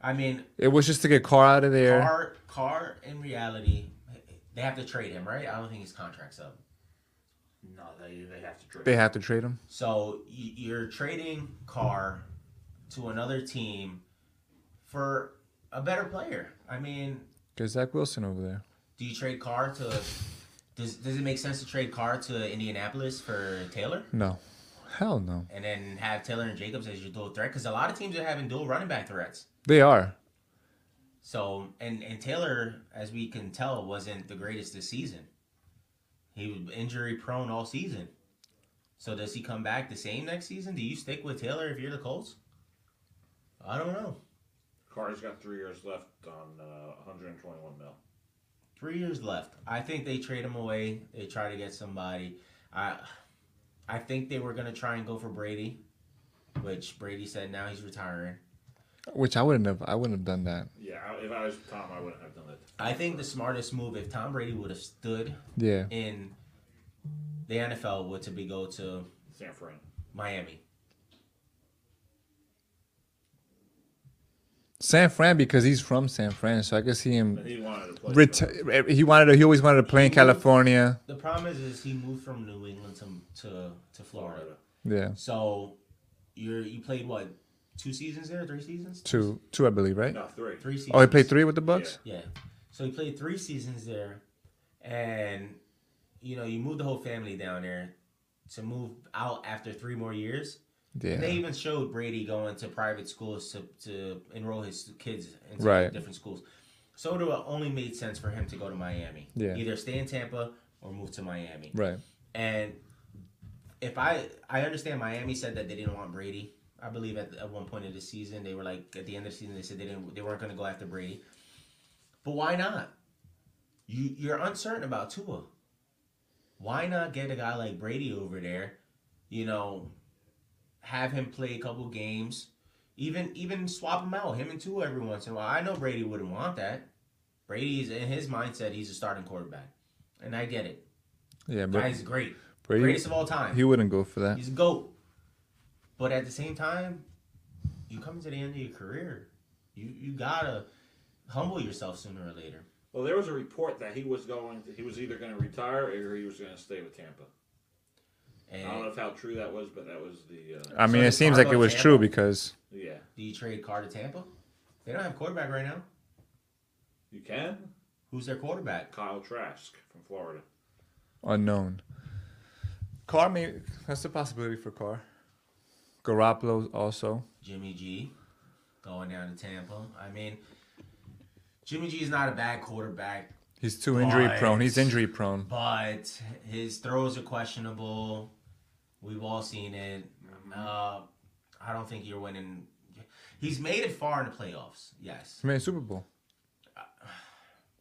I mean, it was just to get Carr out of there. Carr, Carr, in reality, they have to trade him, right? I don't think his contract's up. No, they they have to trade. They have to trade him. So you're trading Carr to another team for a better player. I mean, There's Zach Wilson over there. do you trade Carr to Does Does it make sense to trade Carr to Indianapolis for Taylor? No, hell no. and then have Taylor and Jacobs as your dual threat because a lot of teams are having dual running back threats. They are. So and and Taylor, as we can tell, wasn't the greatest this season. He was injury prone all season. So does he come back the same next season? Do you stick with Taylor if you're the Colts? I don't know. Carter's got three years left on uh, 121 mil. Three years left. I think they trade him away. They try to get somebody. I I think they were gonna try and go for Brady, which Brady said now he's retiring. Which I wouldn't have. I wouldn't have done that. Yeah, if I was Tom, I wouldn't have done that. I think the smartest move if Tom Brady would have stood Yeah. in the NFL would to be go to San Fran. Miami. San Fran because he's from San Fran, so I could see him. And he wanted to play Reti- eh, he wanted. To, he always wanted to play in California. The problem is, is he moved from New England to to, to Florida. Yeah. So you're you played what two seasons there, three seasons? Two, two, I believe, right? No, three. Three seasons. Oh, he played three with the Bucs. Yeah. So he played three seasons there, and you know you moved the whole family down there to move out after three more years. Yeah. And they even showed Brady going to private schools to, to enroll his kids into Right. different schools. So it only made sense for him to go to Miami. Yeah. Either stay in Tampa or move to Miami. Right. And if I I understand Miami said that they didn't want Brady. I believe at, at one point of the season they were like at the end of the season they said they didn't they weren't going to go after Brady. But why not? You you're uncertain about Tua. Why not get a guy like Brady over there? You know, have him play a couple games, even even swap him out, him and Tua every once in a while. I know Brady wouldn't want that. Brady's in his mindset, he's a starting quarterback, and I get it. Yeah, but Guy's great, Brady- greatest of all time. He wouldn't go for that. He's a goat. But at the same time, you come to the end of your career. You you gotta humble yourself sooner or later. Well, there was a report that he was going. To, he was either going to retire or he was going to stay with Tampa. I don't know if how true that was, but that was the. Uh, I mean, it seems like it was true because Yeah, Do you trade Carr to Tampa? They don't have quarterback right now. you can. Who's their quarterback? Kyle Trask from Florida. unknown. Carr, maybe that's a possibility for Carr. Garoppolo also. Jimmy G going down to Tampa. I mean, Jimmy G is not a bad quarterback. He's too injury prone. He's injury prone. But his throws are questionable. We've all seen it. Uh, I don't think you're winning. He's made it far in the playoffs, yes. He made a Super Bowl.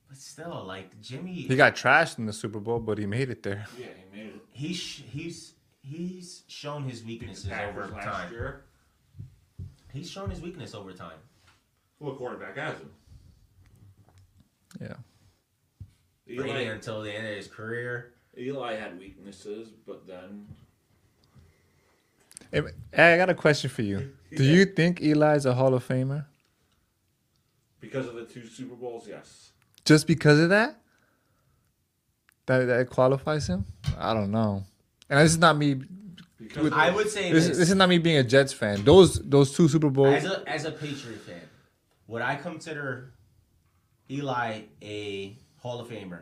But still, like Jimmy, He got trashed in the Super Bowl, but he made it there. Yeah, he made it. he's he's he's shown his weaknesses over last time. year. He's shown his weakness over time. What quarterback hasn't? Yeah. Brady Eli, until the end of his career. Eli had weaknesses, but then Hey, I got a question for you. Do you think Eli's a Hall of Famer because of the two Super Bowls, yes. just because of that? That that qualifies him? I don't know. And this is not me. Because I would say This, this, this is not me being a Jets fan. Those those two Super Bowls. as a as a Patriot fan, would I consider Eli a Hall of Famer?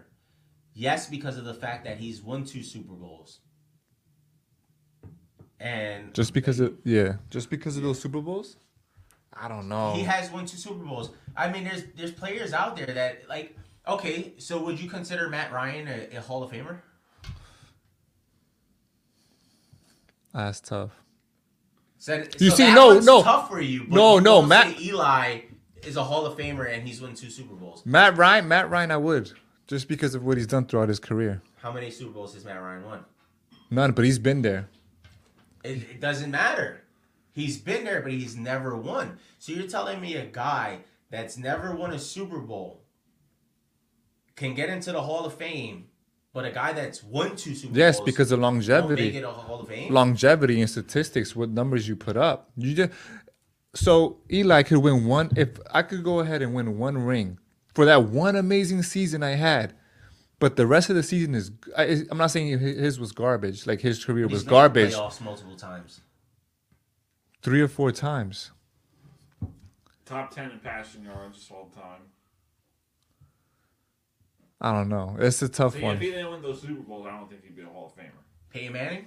Yes, because of the fact that he's won two Super Bowls. And Just because of yeah, just because of those Super Bowls. I don't know. He has won two Super Bowls. I mean, there's there's players out there that like. Okay, so would you consider Matt Ryan a, a Hall of Famer? That's tough. So, You so see, that no, one's no. tough for you. But No, you no, Matt- Eli is a Hall of Famer and he's won two Super Bowls. Matt Ryan, Matt Ryan, I would just because of what he's done throughout his career. How many Super Bowls has Matt Ryan won? None, but he's been there. It, it doesn't matter. He's been there, but he's never won. So you're telling me a guy that's never won a Super Bowl can get into the Hall of Fame, but a guy that's won two Super Bowls. Yes, because of won't make longevity. it a Hall of Fame? Longevity and statistics, what numbers you put up. You just so Eli could win one. If I could go ahead and win one ring for that one amazing season I had, but the rest of the season is. I, I'm not saying his was garbage. Like his career was He's made the garbage Playoffs multiple times. three or four times. top ten in passing yards all the time. I don't know. It's a tough See, if one. he didn't win those Super Bowls, I don't think he'd be a Hall of Famer. Peyton Manning.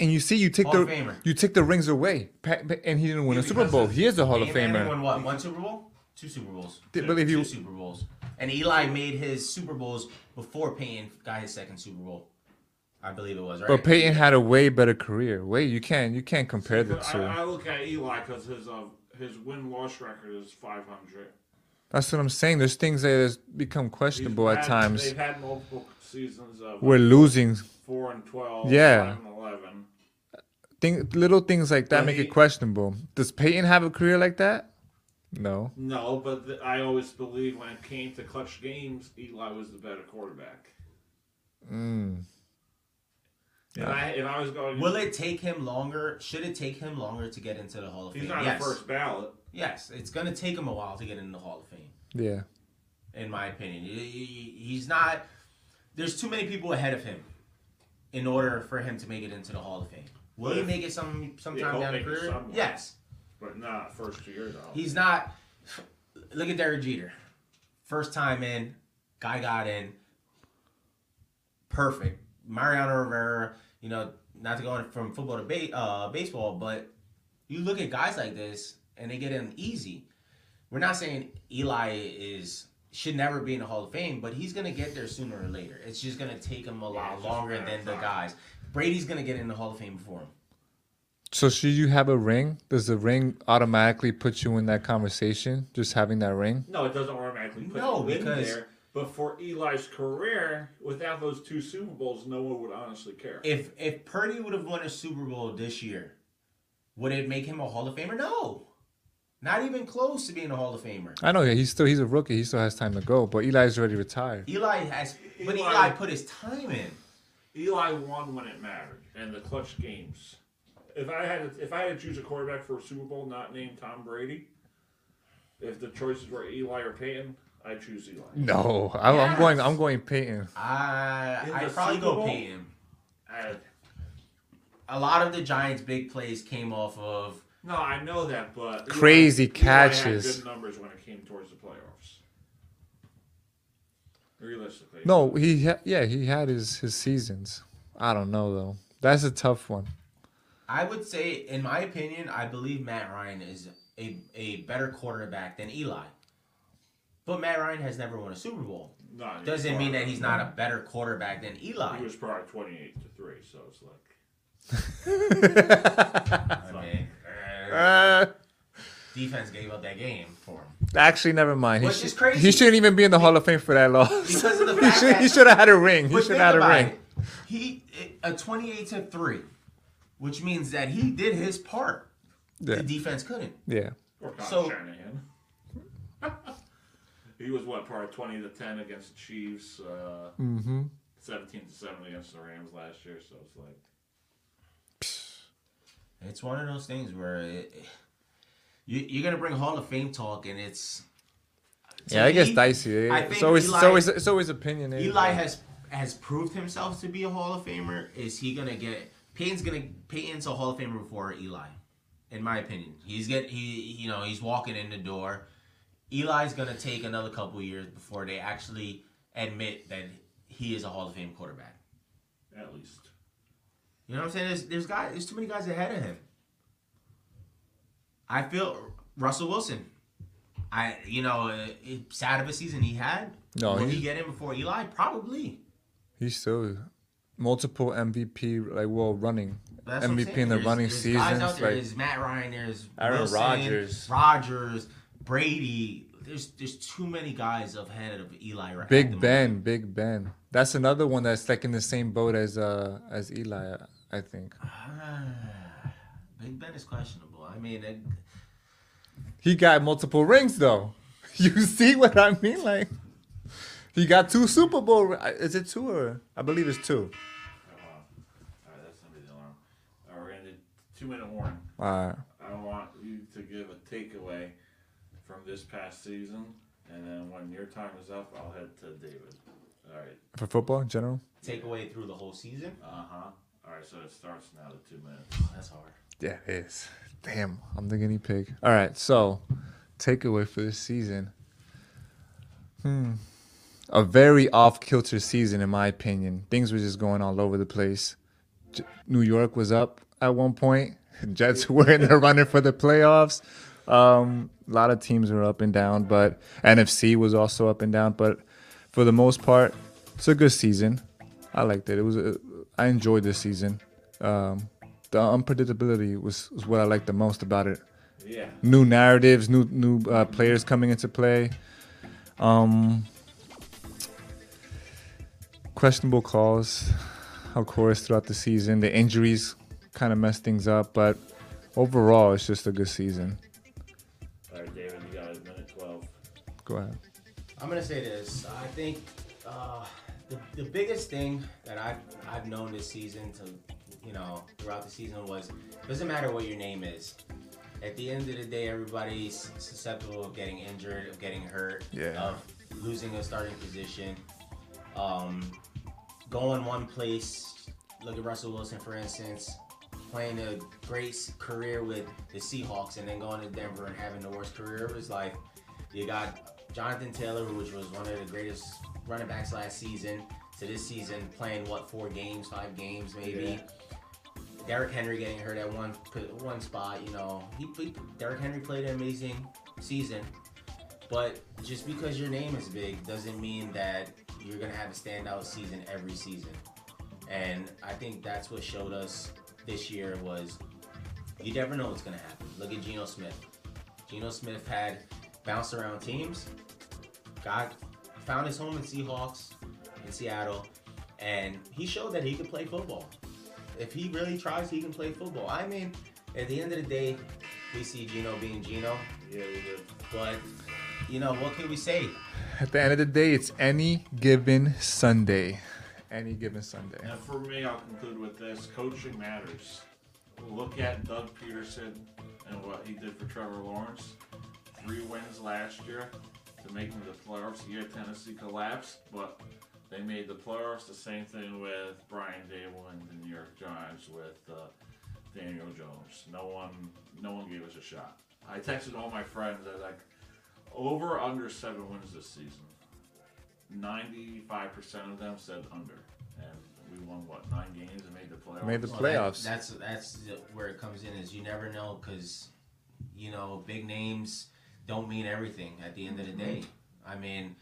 And you see, you take Hall the Famer. you take the rings away, Pa- pa- and he didn't win Yeah, a Super Bowl. He is a Hall of Peyton Manning Won what? One Super Bowl? Two Super Bowls. Did- Two- but if you- two Super Bowls. And Eli made his Super Bowls before Peyton got his second Super Bowl. I believe it was right. But Peyton had a way better career. Wait, you can't you can't compare the two. I, I look at Eli because his uh, his win loss record is 500. That's what I'm saying. There's things that has become questionable at times. They've had multiple seasons of We're losing. four and 12. Yeah. 5 and 11. Thing, little things like that But make he- it questionable. Does Peyton have a career like that? No. No, but th- I always believe when it came to clutch games, Eli was the better quarterback. Mm. If, I, if I was going, Will it take him longer? Should it take him longer to get into the Hall of Fame? he's not yes. a first ballot. Yes, it's gonna take him a while to get into the Hall of Fame, Yeah. in my opinion. He- he- He's not. There's too many people ahead of him, in order for him to make it into the Hall of Fame. Will he make it some Yeah, sometime down the career? Yes. But not first two years. though. He's not. Look at Derek Jeter. First time in, guy got in. Perfect. Mariano Rivera, you know, not to go in from football to ba- uh, baseball, but you look at guys like this and they get in easy. We're not saying Eli is should never be in the Hall of Fame, but he's gonna get there sooner or later. It's just gonna take him a lot it's longer than the guys. Brady's gonna get in the Hall of Fame before him. So should you have a ring? Does the ring automatically put you in that conversation? Just having that ring? No, it doesn't automatically put No, you in because- there. But for Eli's career, without those two Super Bowls, no one would honestly care. If if Purdy would have won a Super Bowl this year, would it make him a Hall of Famer? No. Not even close to being a Hall of Famer. I know. Yeah, he's still he's a rookie. He still has time to go. But Eli's already retired. Eli has but Eli- Eli put his time in. Eli won when it mattered, and the clutch games. If I had to, if I had to choose a quarterback for a Super Bowl not named Tom Brady, if the choices were Eli or Peyton, I choose Eli. No, I, I'm going. I'm going Peyton. I I'd probably Super go Bowl? Peyton. I, A lot of the Giants' big plays came off of no, I know that, but Crazy Eli catches. Had good numbers when it came towards the playoffs. Realistically, No, he ha- yeah he had his his seasons. I don't know though. That's a tough one. I would say, in my opinion, I believe Matt Ryan is a, a better quarterback than Eli. But Matt Ryan has never won a Super Bowl. No, Doesn't mean that he's not a better quarterback than Eli. He was probably twenty-eight to three, so it's like. I mean, Uh, defense gave up that game for him. actually, never mind. He, Which should, is crazy. he shouldn't even be in the Hall of Fame for that loss. Because of the he fact should that- he should have had a ring. He should have had a ring. it. He a twenty-eight to three, which means that he did his part. Yeah. The defense couldn't. Yeah. Or Kyle So- Shanahan. he was what part twenty to ten against the Chiefs, uh, Mm-hmm. seventeen to seven against the Rams last year. So it's like It's one of those things where it, you, you're gonna bring Hall of Fame talk, and it's to Yeah, I guess me, dicey. I It's think always, it's always, it's always opinionated. Eh? Eli has has proved himself to be a Hall of Famer. Is he gonna get Peyton's gonna Peyton's a Hall of Famer before Eli, in my opinion. He's get he you know he's walking in the door. Eli's gonna take another couple years before they actually admit that he is a Hall of Fame quarterback. at least. You know what I'm saying? There's there's guys there's too many guys ahead of him. I feel Russell Wilson. I you know uh, it, sad of a season he had. No, will he get in before Eli? Probably. He's still multiple MVP, like well running That's MVP in the There's- running there's seasons. Guys out there. like There's Matt Ryan. There's Aaron Wilson, Rodgers. Rodgers, Brady. There's there's too many guys ahead of Eli. right Big moment. Ben, Big Ben. That's another one that's like in the same boat as uh as Eli, I think. Ah, Big Ben is questionable. I mean, it, He got multiple rings though. You see what I mean? Like he got two Super Bowl. ri- Is it two or I believe it's two. All right, that's gonna be the alarm. We're gonna do two minute warning. All right. I want you to give a takeaway from this past season, and then when your time is up, I'll head to David. All right. For football in general. Takeaway through the whole season. Uh huh. All right, so it starts now. The two minutes. That's hard. Yeah, it is. Damn, I'm the guinea pig. All right, so takeaway for this season. Hmm. a very off kilter season, in my opinion. Things were just going all over the place. J- New York was up at one point. Jets were in the running for the playoffs. Um, a lot of teams were up and down, but NFC was also up and down. But for the most part, it's a good season. I liked it. It was. A, I enjoyed this season. Um, the unpredictability was, was what I liked the most about it. Yeah. New narratives, new new uh, players coming into play. Um, questionable calls, of course, throughout the season. The injuries kind of messed things up, but overall, it's just a good season. All right, David, you got a minute 12. Go ahead. I'm gonna say this. I think uh, the, the biggest thing that I've I've known this season to you know throughout the season was doesn't matter what your name is. At the end of the day, everybody's susceptible of getting injured, of getting hurt, Yeah. of losing a starting position, um, going one place. Look at Russell Wilson, for instance, playing a great career with the Seahawks, and then going to Denver and having the worst career of his life. You got Jonathan Taylor, which was one of the greatest running backs last season, to this season playing what four games, five games maybe. Derrick Henry getting hurt at one one spot, you know. He, he Derrick Henry played an amazing season, but just because your name is big doesn't mean that you're gonna have a standout season every season. And I think that's what showed us this year was you never know what's gonna happen. Look at Geno Smith. Geno Smith had bounced around teams, got found his home in Seahawks in Seattle, and he showed that he could play football. If he really tries, he can play football. I mean, at the end of the day, we see Geno being Geno. Yeah, we did. But you know, what can we say? At the end of the day, it's any given Sunday. Any given Sunday. And for me, I'll conclude with this: coaching matters. Look at Doug Pederson and what he did for Trevor Lawrence. Three wins last year to make them the playoffs. Yeah, Tennessee collapsed, but they made the playoffs. The same thing with Brian Daboll and the New York Giants with uh, Daniel Jones. No one, no one gave us a shot. I texted all my friends. I was like, over under seven wins this season. Ninety-five percent of them said under, and we won what nine games and made the playoffs. Made the Well, playoffs. that- that's that's where it comes in is you never know because you know big names don't mean everything at the end of the day. I mean,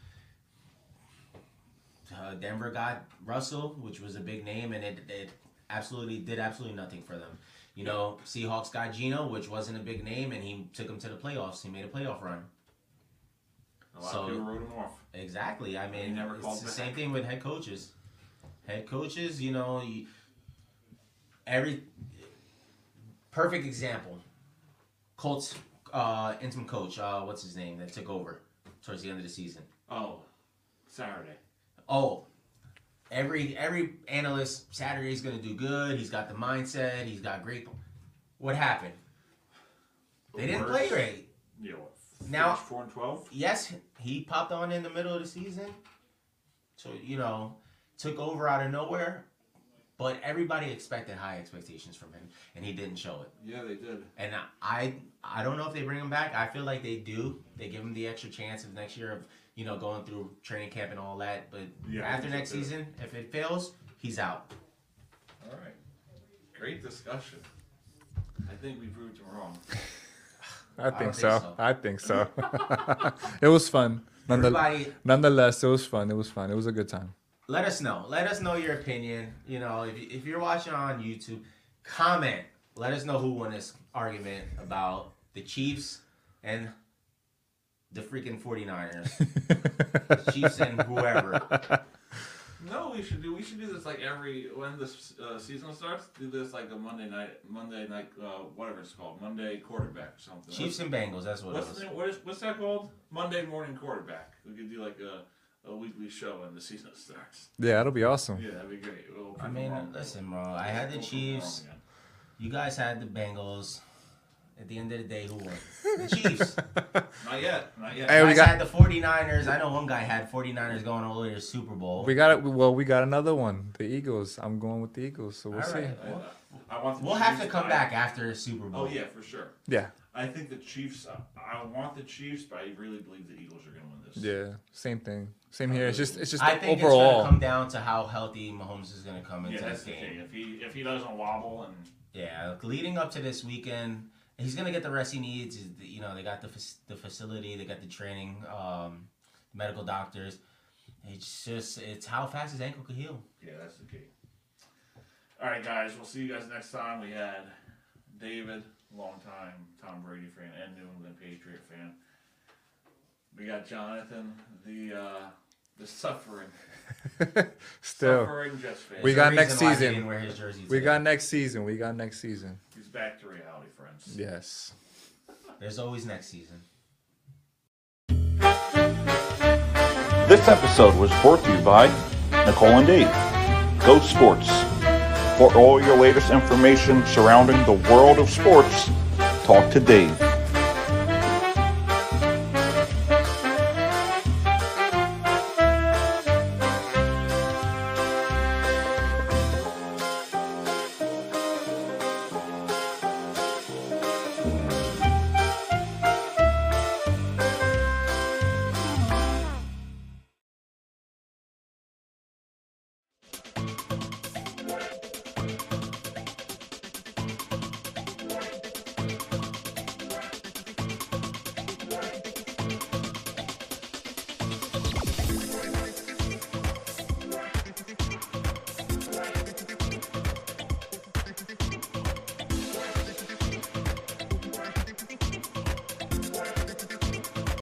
uh, Denver got Russell, which was a big name, and it, it absolutely did absolutely nothing for them. You know, Seahawks got Geno, which wasn't a big name, and he took them to the playoffs. He made a playoff run. A lot of people wrote him off. Exactly. I mean, never it's the same thing with head coaches. Head coaches, you know, you, every perfect example. Colts uh, interim coach, uh, what's his name that took over towards the end of the season? Oh, Saturday. Oh, every every analyst Saturday's gonna do good. He's got the mindset. He's got great. What happened? They didn't play great. Yeah, what, Now- four and twelve. Yes, he popped on in the middle of the season. So, you know, took over out of nowhere. But everybody expected high expectations from him, and he didn't show it. Yeah, they did. And I, I don't know if they bring him back. I feel like they do. They give him the extra chance of next year of you know going through training camp and all that. But Yeah, after next too. season, if it fails, he's out. All right. Great discussion. I think we proved him wrong. I don't think think so. so. I think so. it was fun. Nonethe- Everybody- nonetheless, it was fun. It was fun. It was a good time. Let us know. Let us know your opinion. You know, if, if you're watching on YouTube, comment. Let us know who won this argument about the Chiefs and the freaking 49ers. The Chiefs and whoever. No, we should do. We should do this like every when this uh, season starts. Do this like a Monday night, Monday night, uh, whatever it's called, Monday quarterback or something. Chiefs and Bengals, that's what it was. the name- what is what's that called? Monday morning quarterback. We could do like a, Oh, a weekly show when the season starts. Yeah, that'll be awesome. Yeah, that'd be great. We'll I mean, them wrong. listen, bro. I had the We'll prove them wrong Chiefs. You guys had the Bengals. At the end of the day, who won? The Chiefs. Not yet. Not yet. Hey, we guys got- had the 49ers. I know one guy had 49ers going all the way to the Super Bowl. We got it. Well, we got another one. The Eagles. I'm going with the Eagles. So we'll All see. right. I want We'll have to come back after the Super oh, Bowl. Oh yeah, for sure. Yeah. I think the Chiefs. I want the Chiefs, but I really believe the Eagles are going to win this. Yeah, same thing. Same here. It's just it's just I think overall. it's gonna come down to how healthy Mahomes is gonna come into Yeah, that's this the game. If he if he doesn't wobble and Yeah, leading up to this weekend, he's gonna get the rest he needs. You know, they got the the facility, they got the training, um, medical doctors. It's just it's how fast his ankle could heal. yeah, that's the key. All right, guys. We'll see you guys next time. We had David, longtime Tom Brady fan and New England Patriot fan. We got Jonathan, the uh, the suffering, Still, suffering Jets fan. we got next reason why he season. wear his We got next season. We got next season. He's back to reality, friends. Yes. There's always next season. This episode was brought to you by Nicole and Dave. Go Sports. For all your latest information surrounding the world of sports, talk to Dave.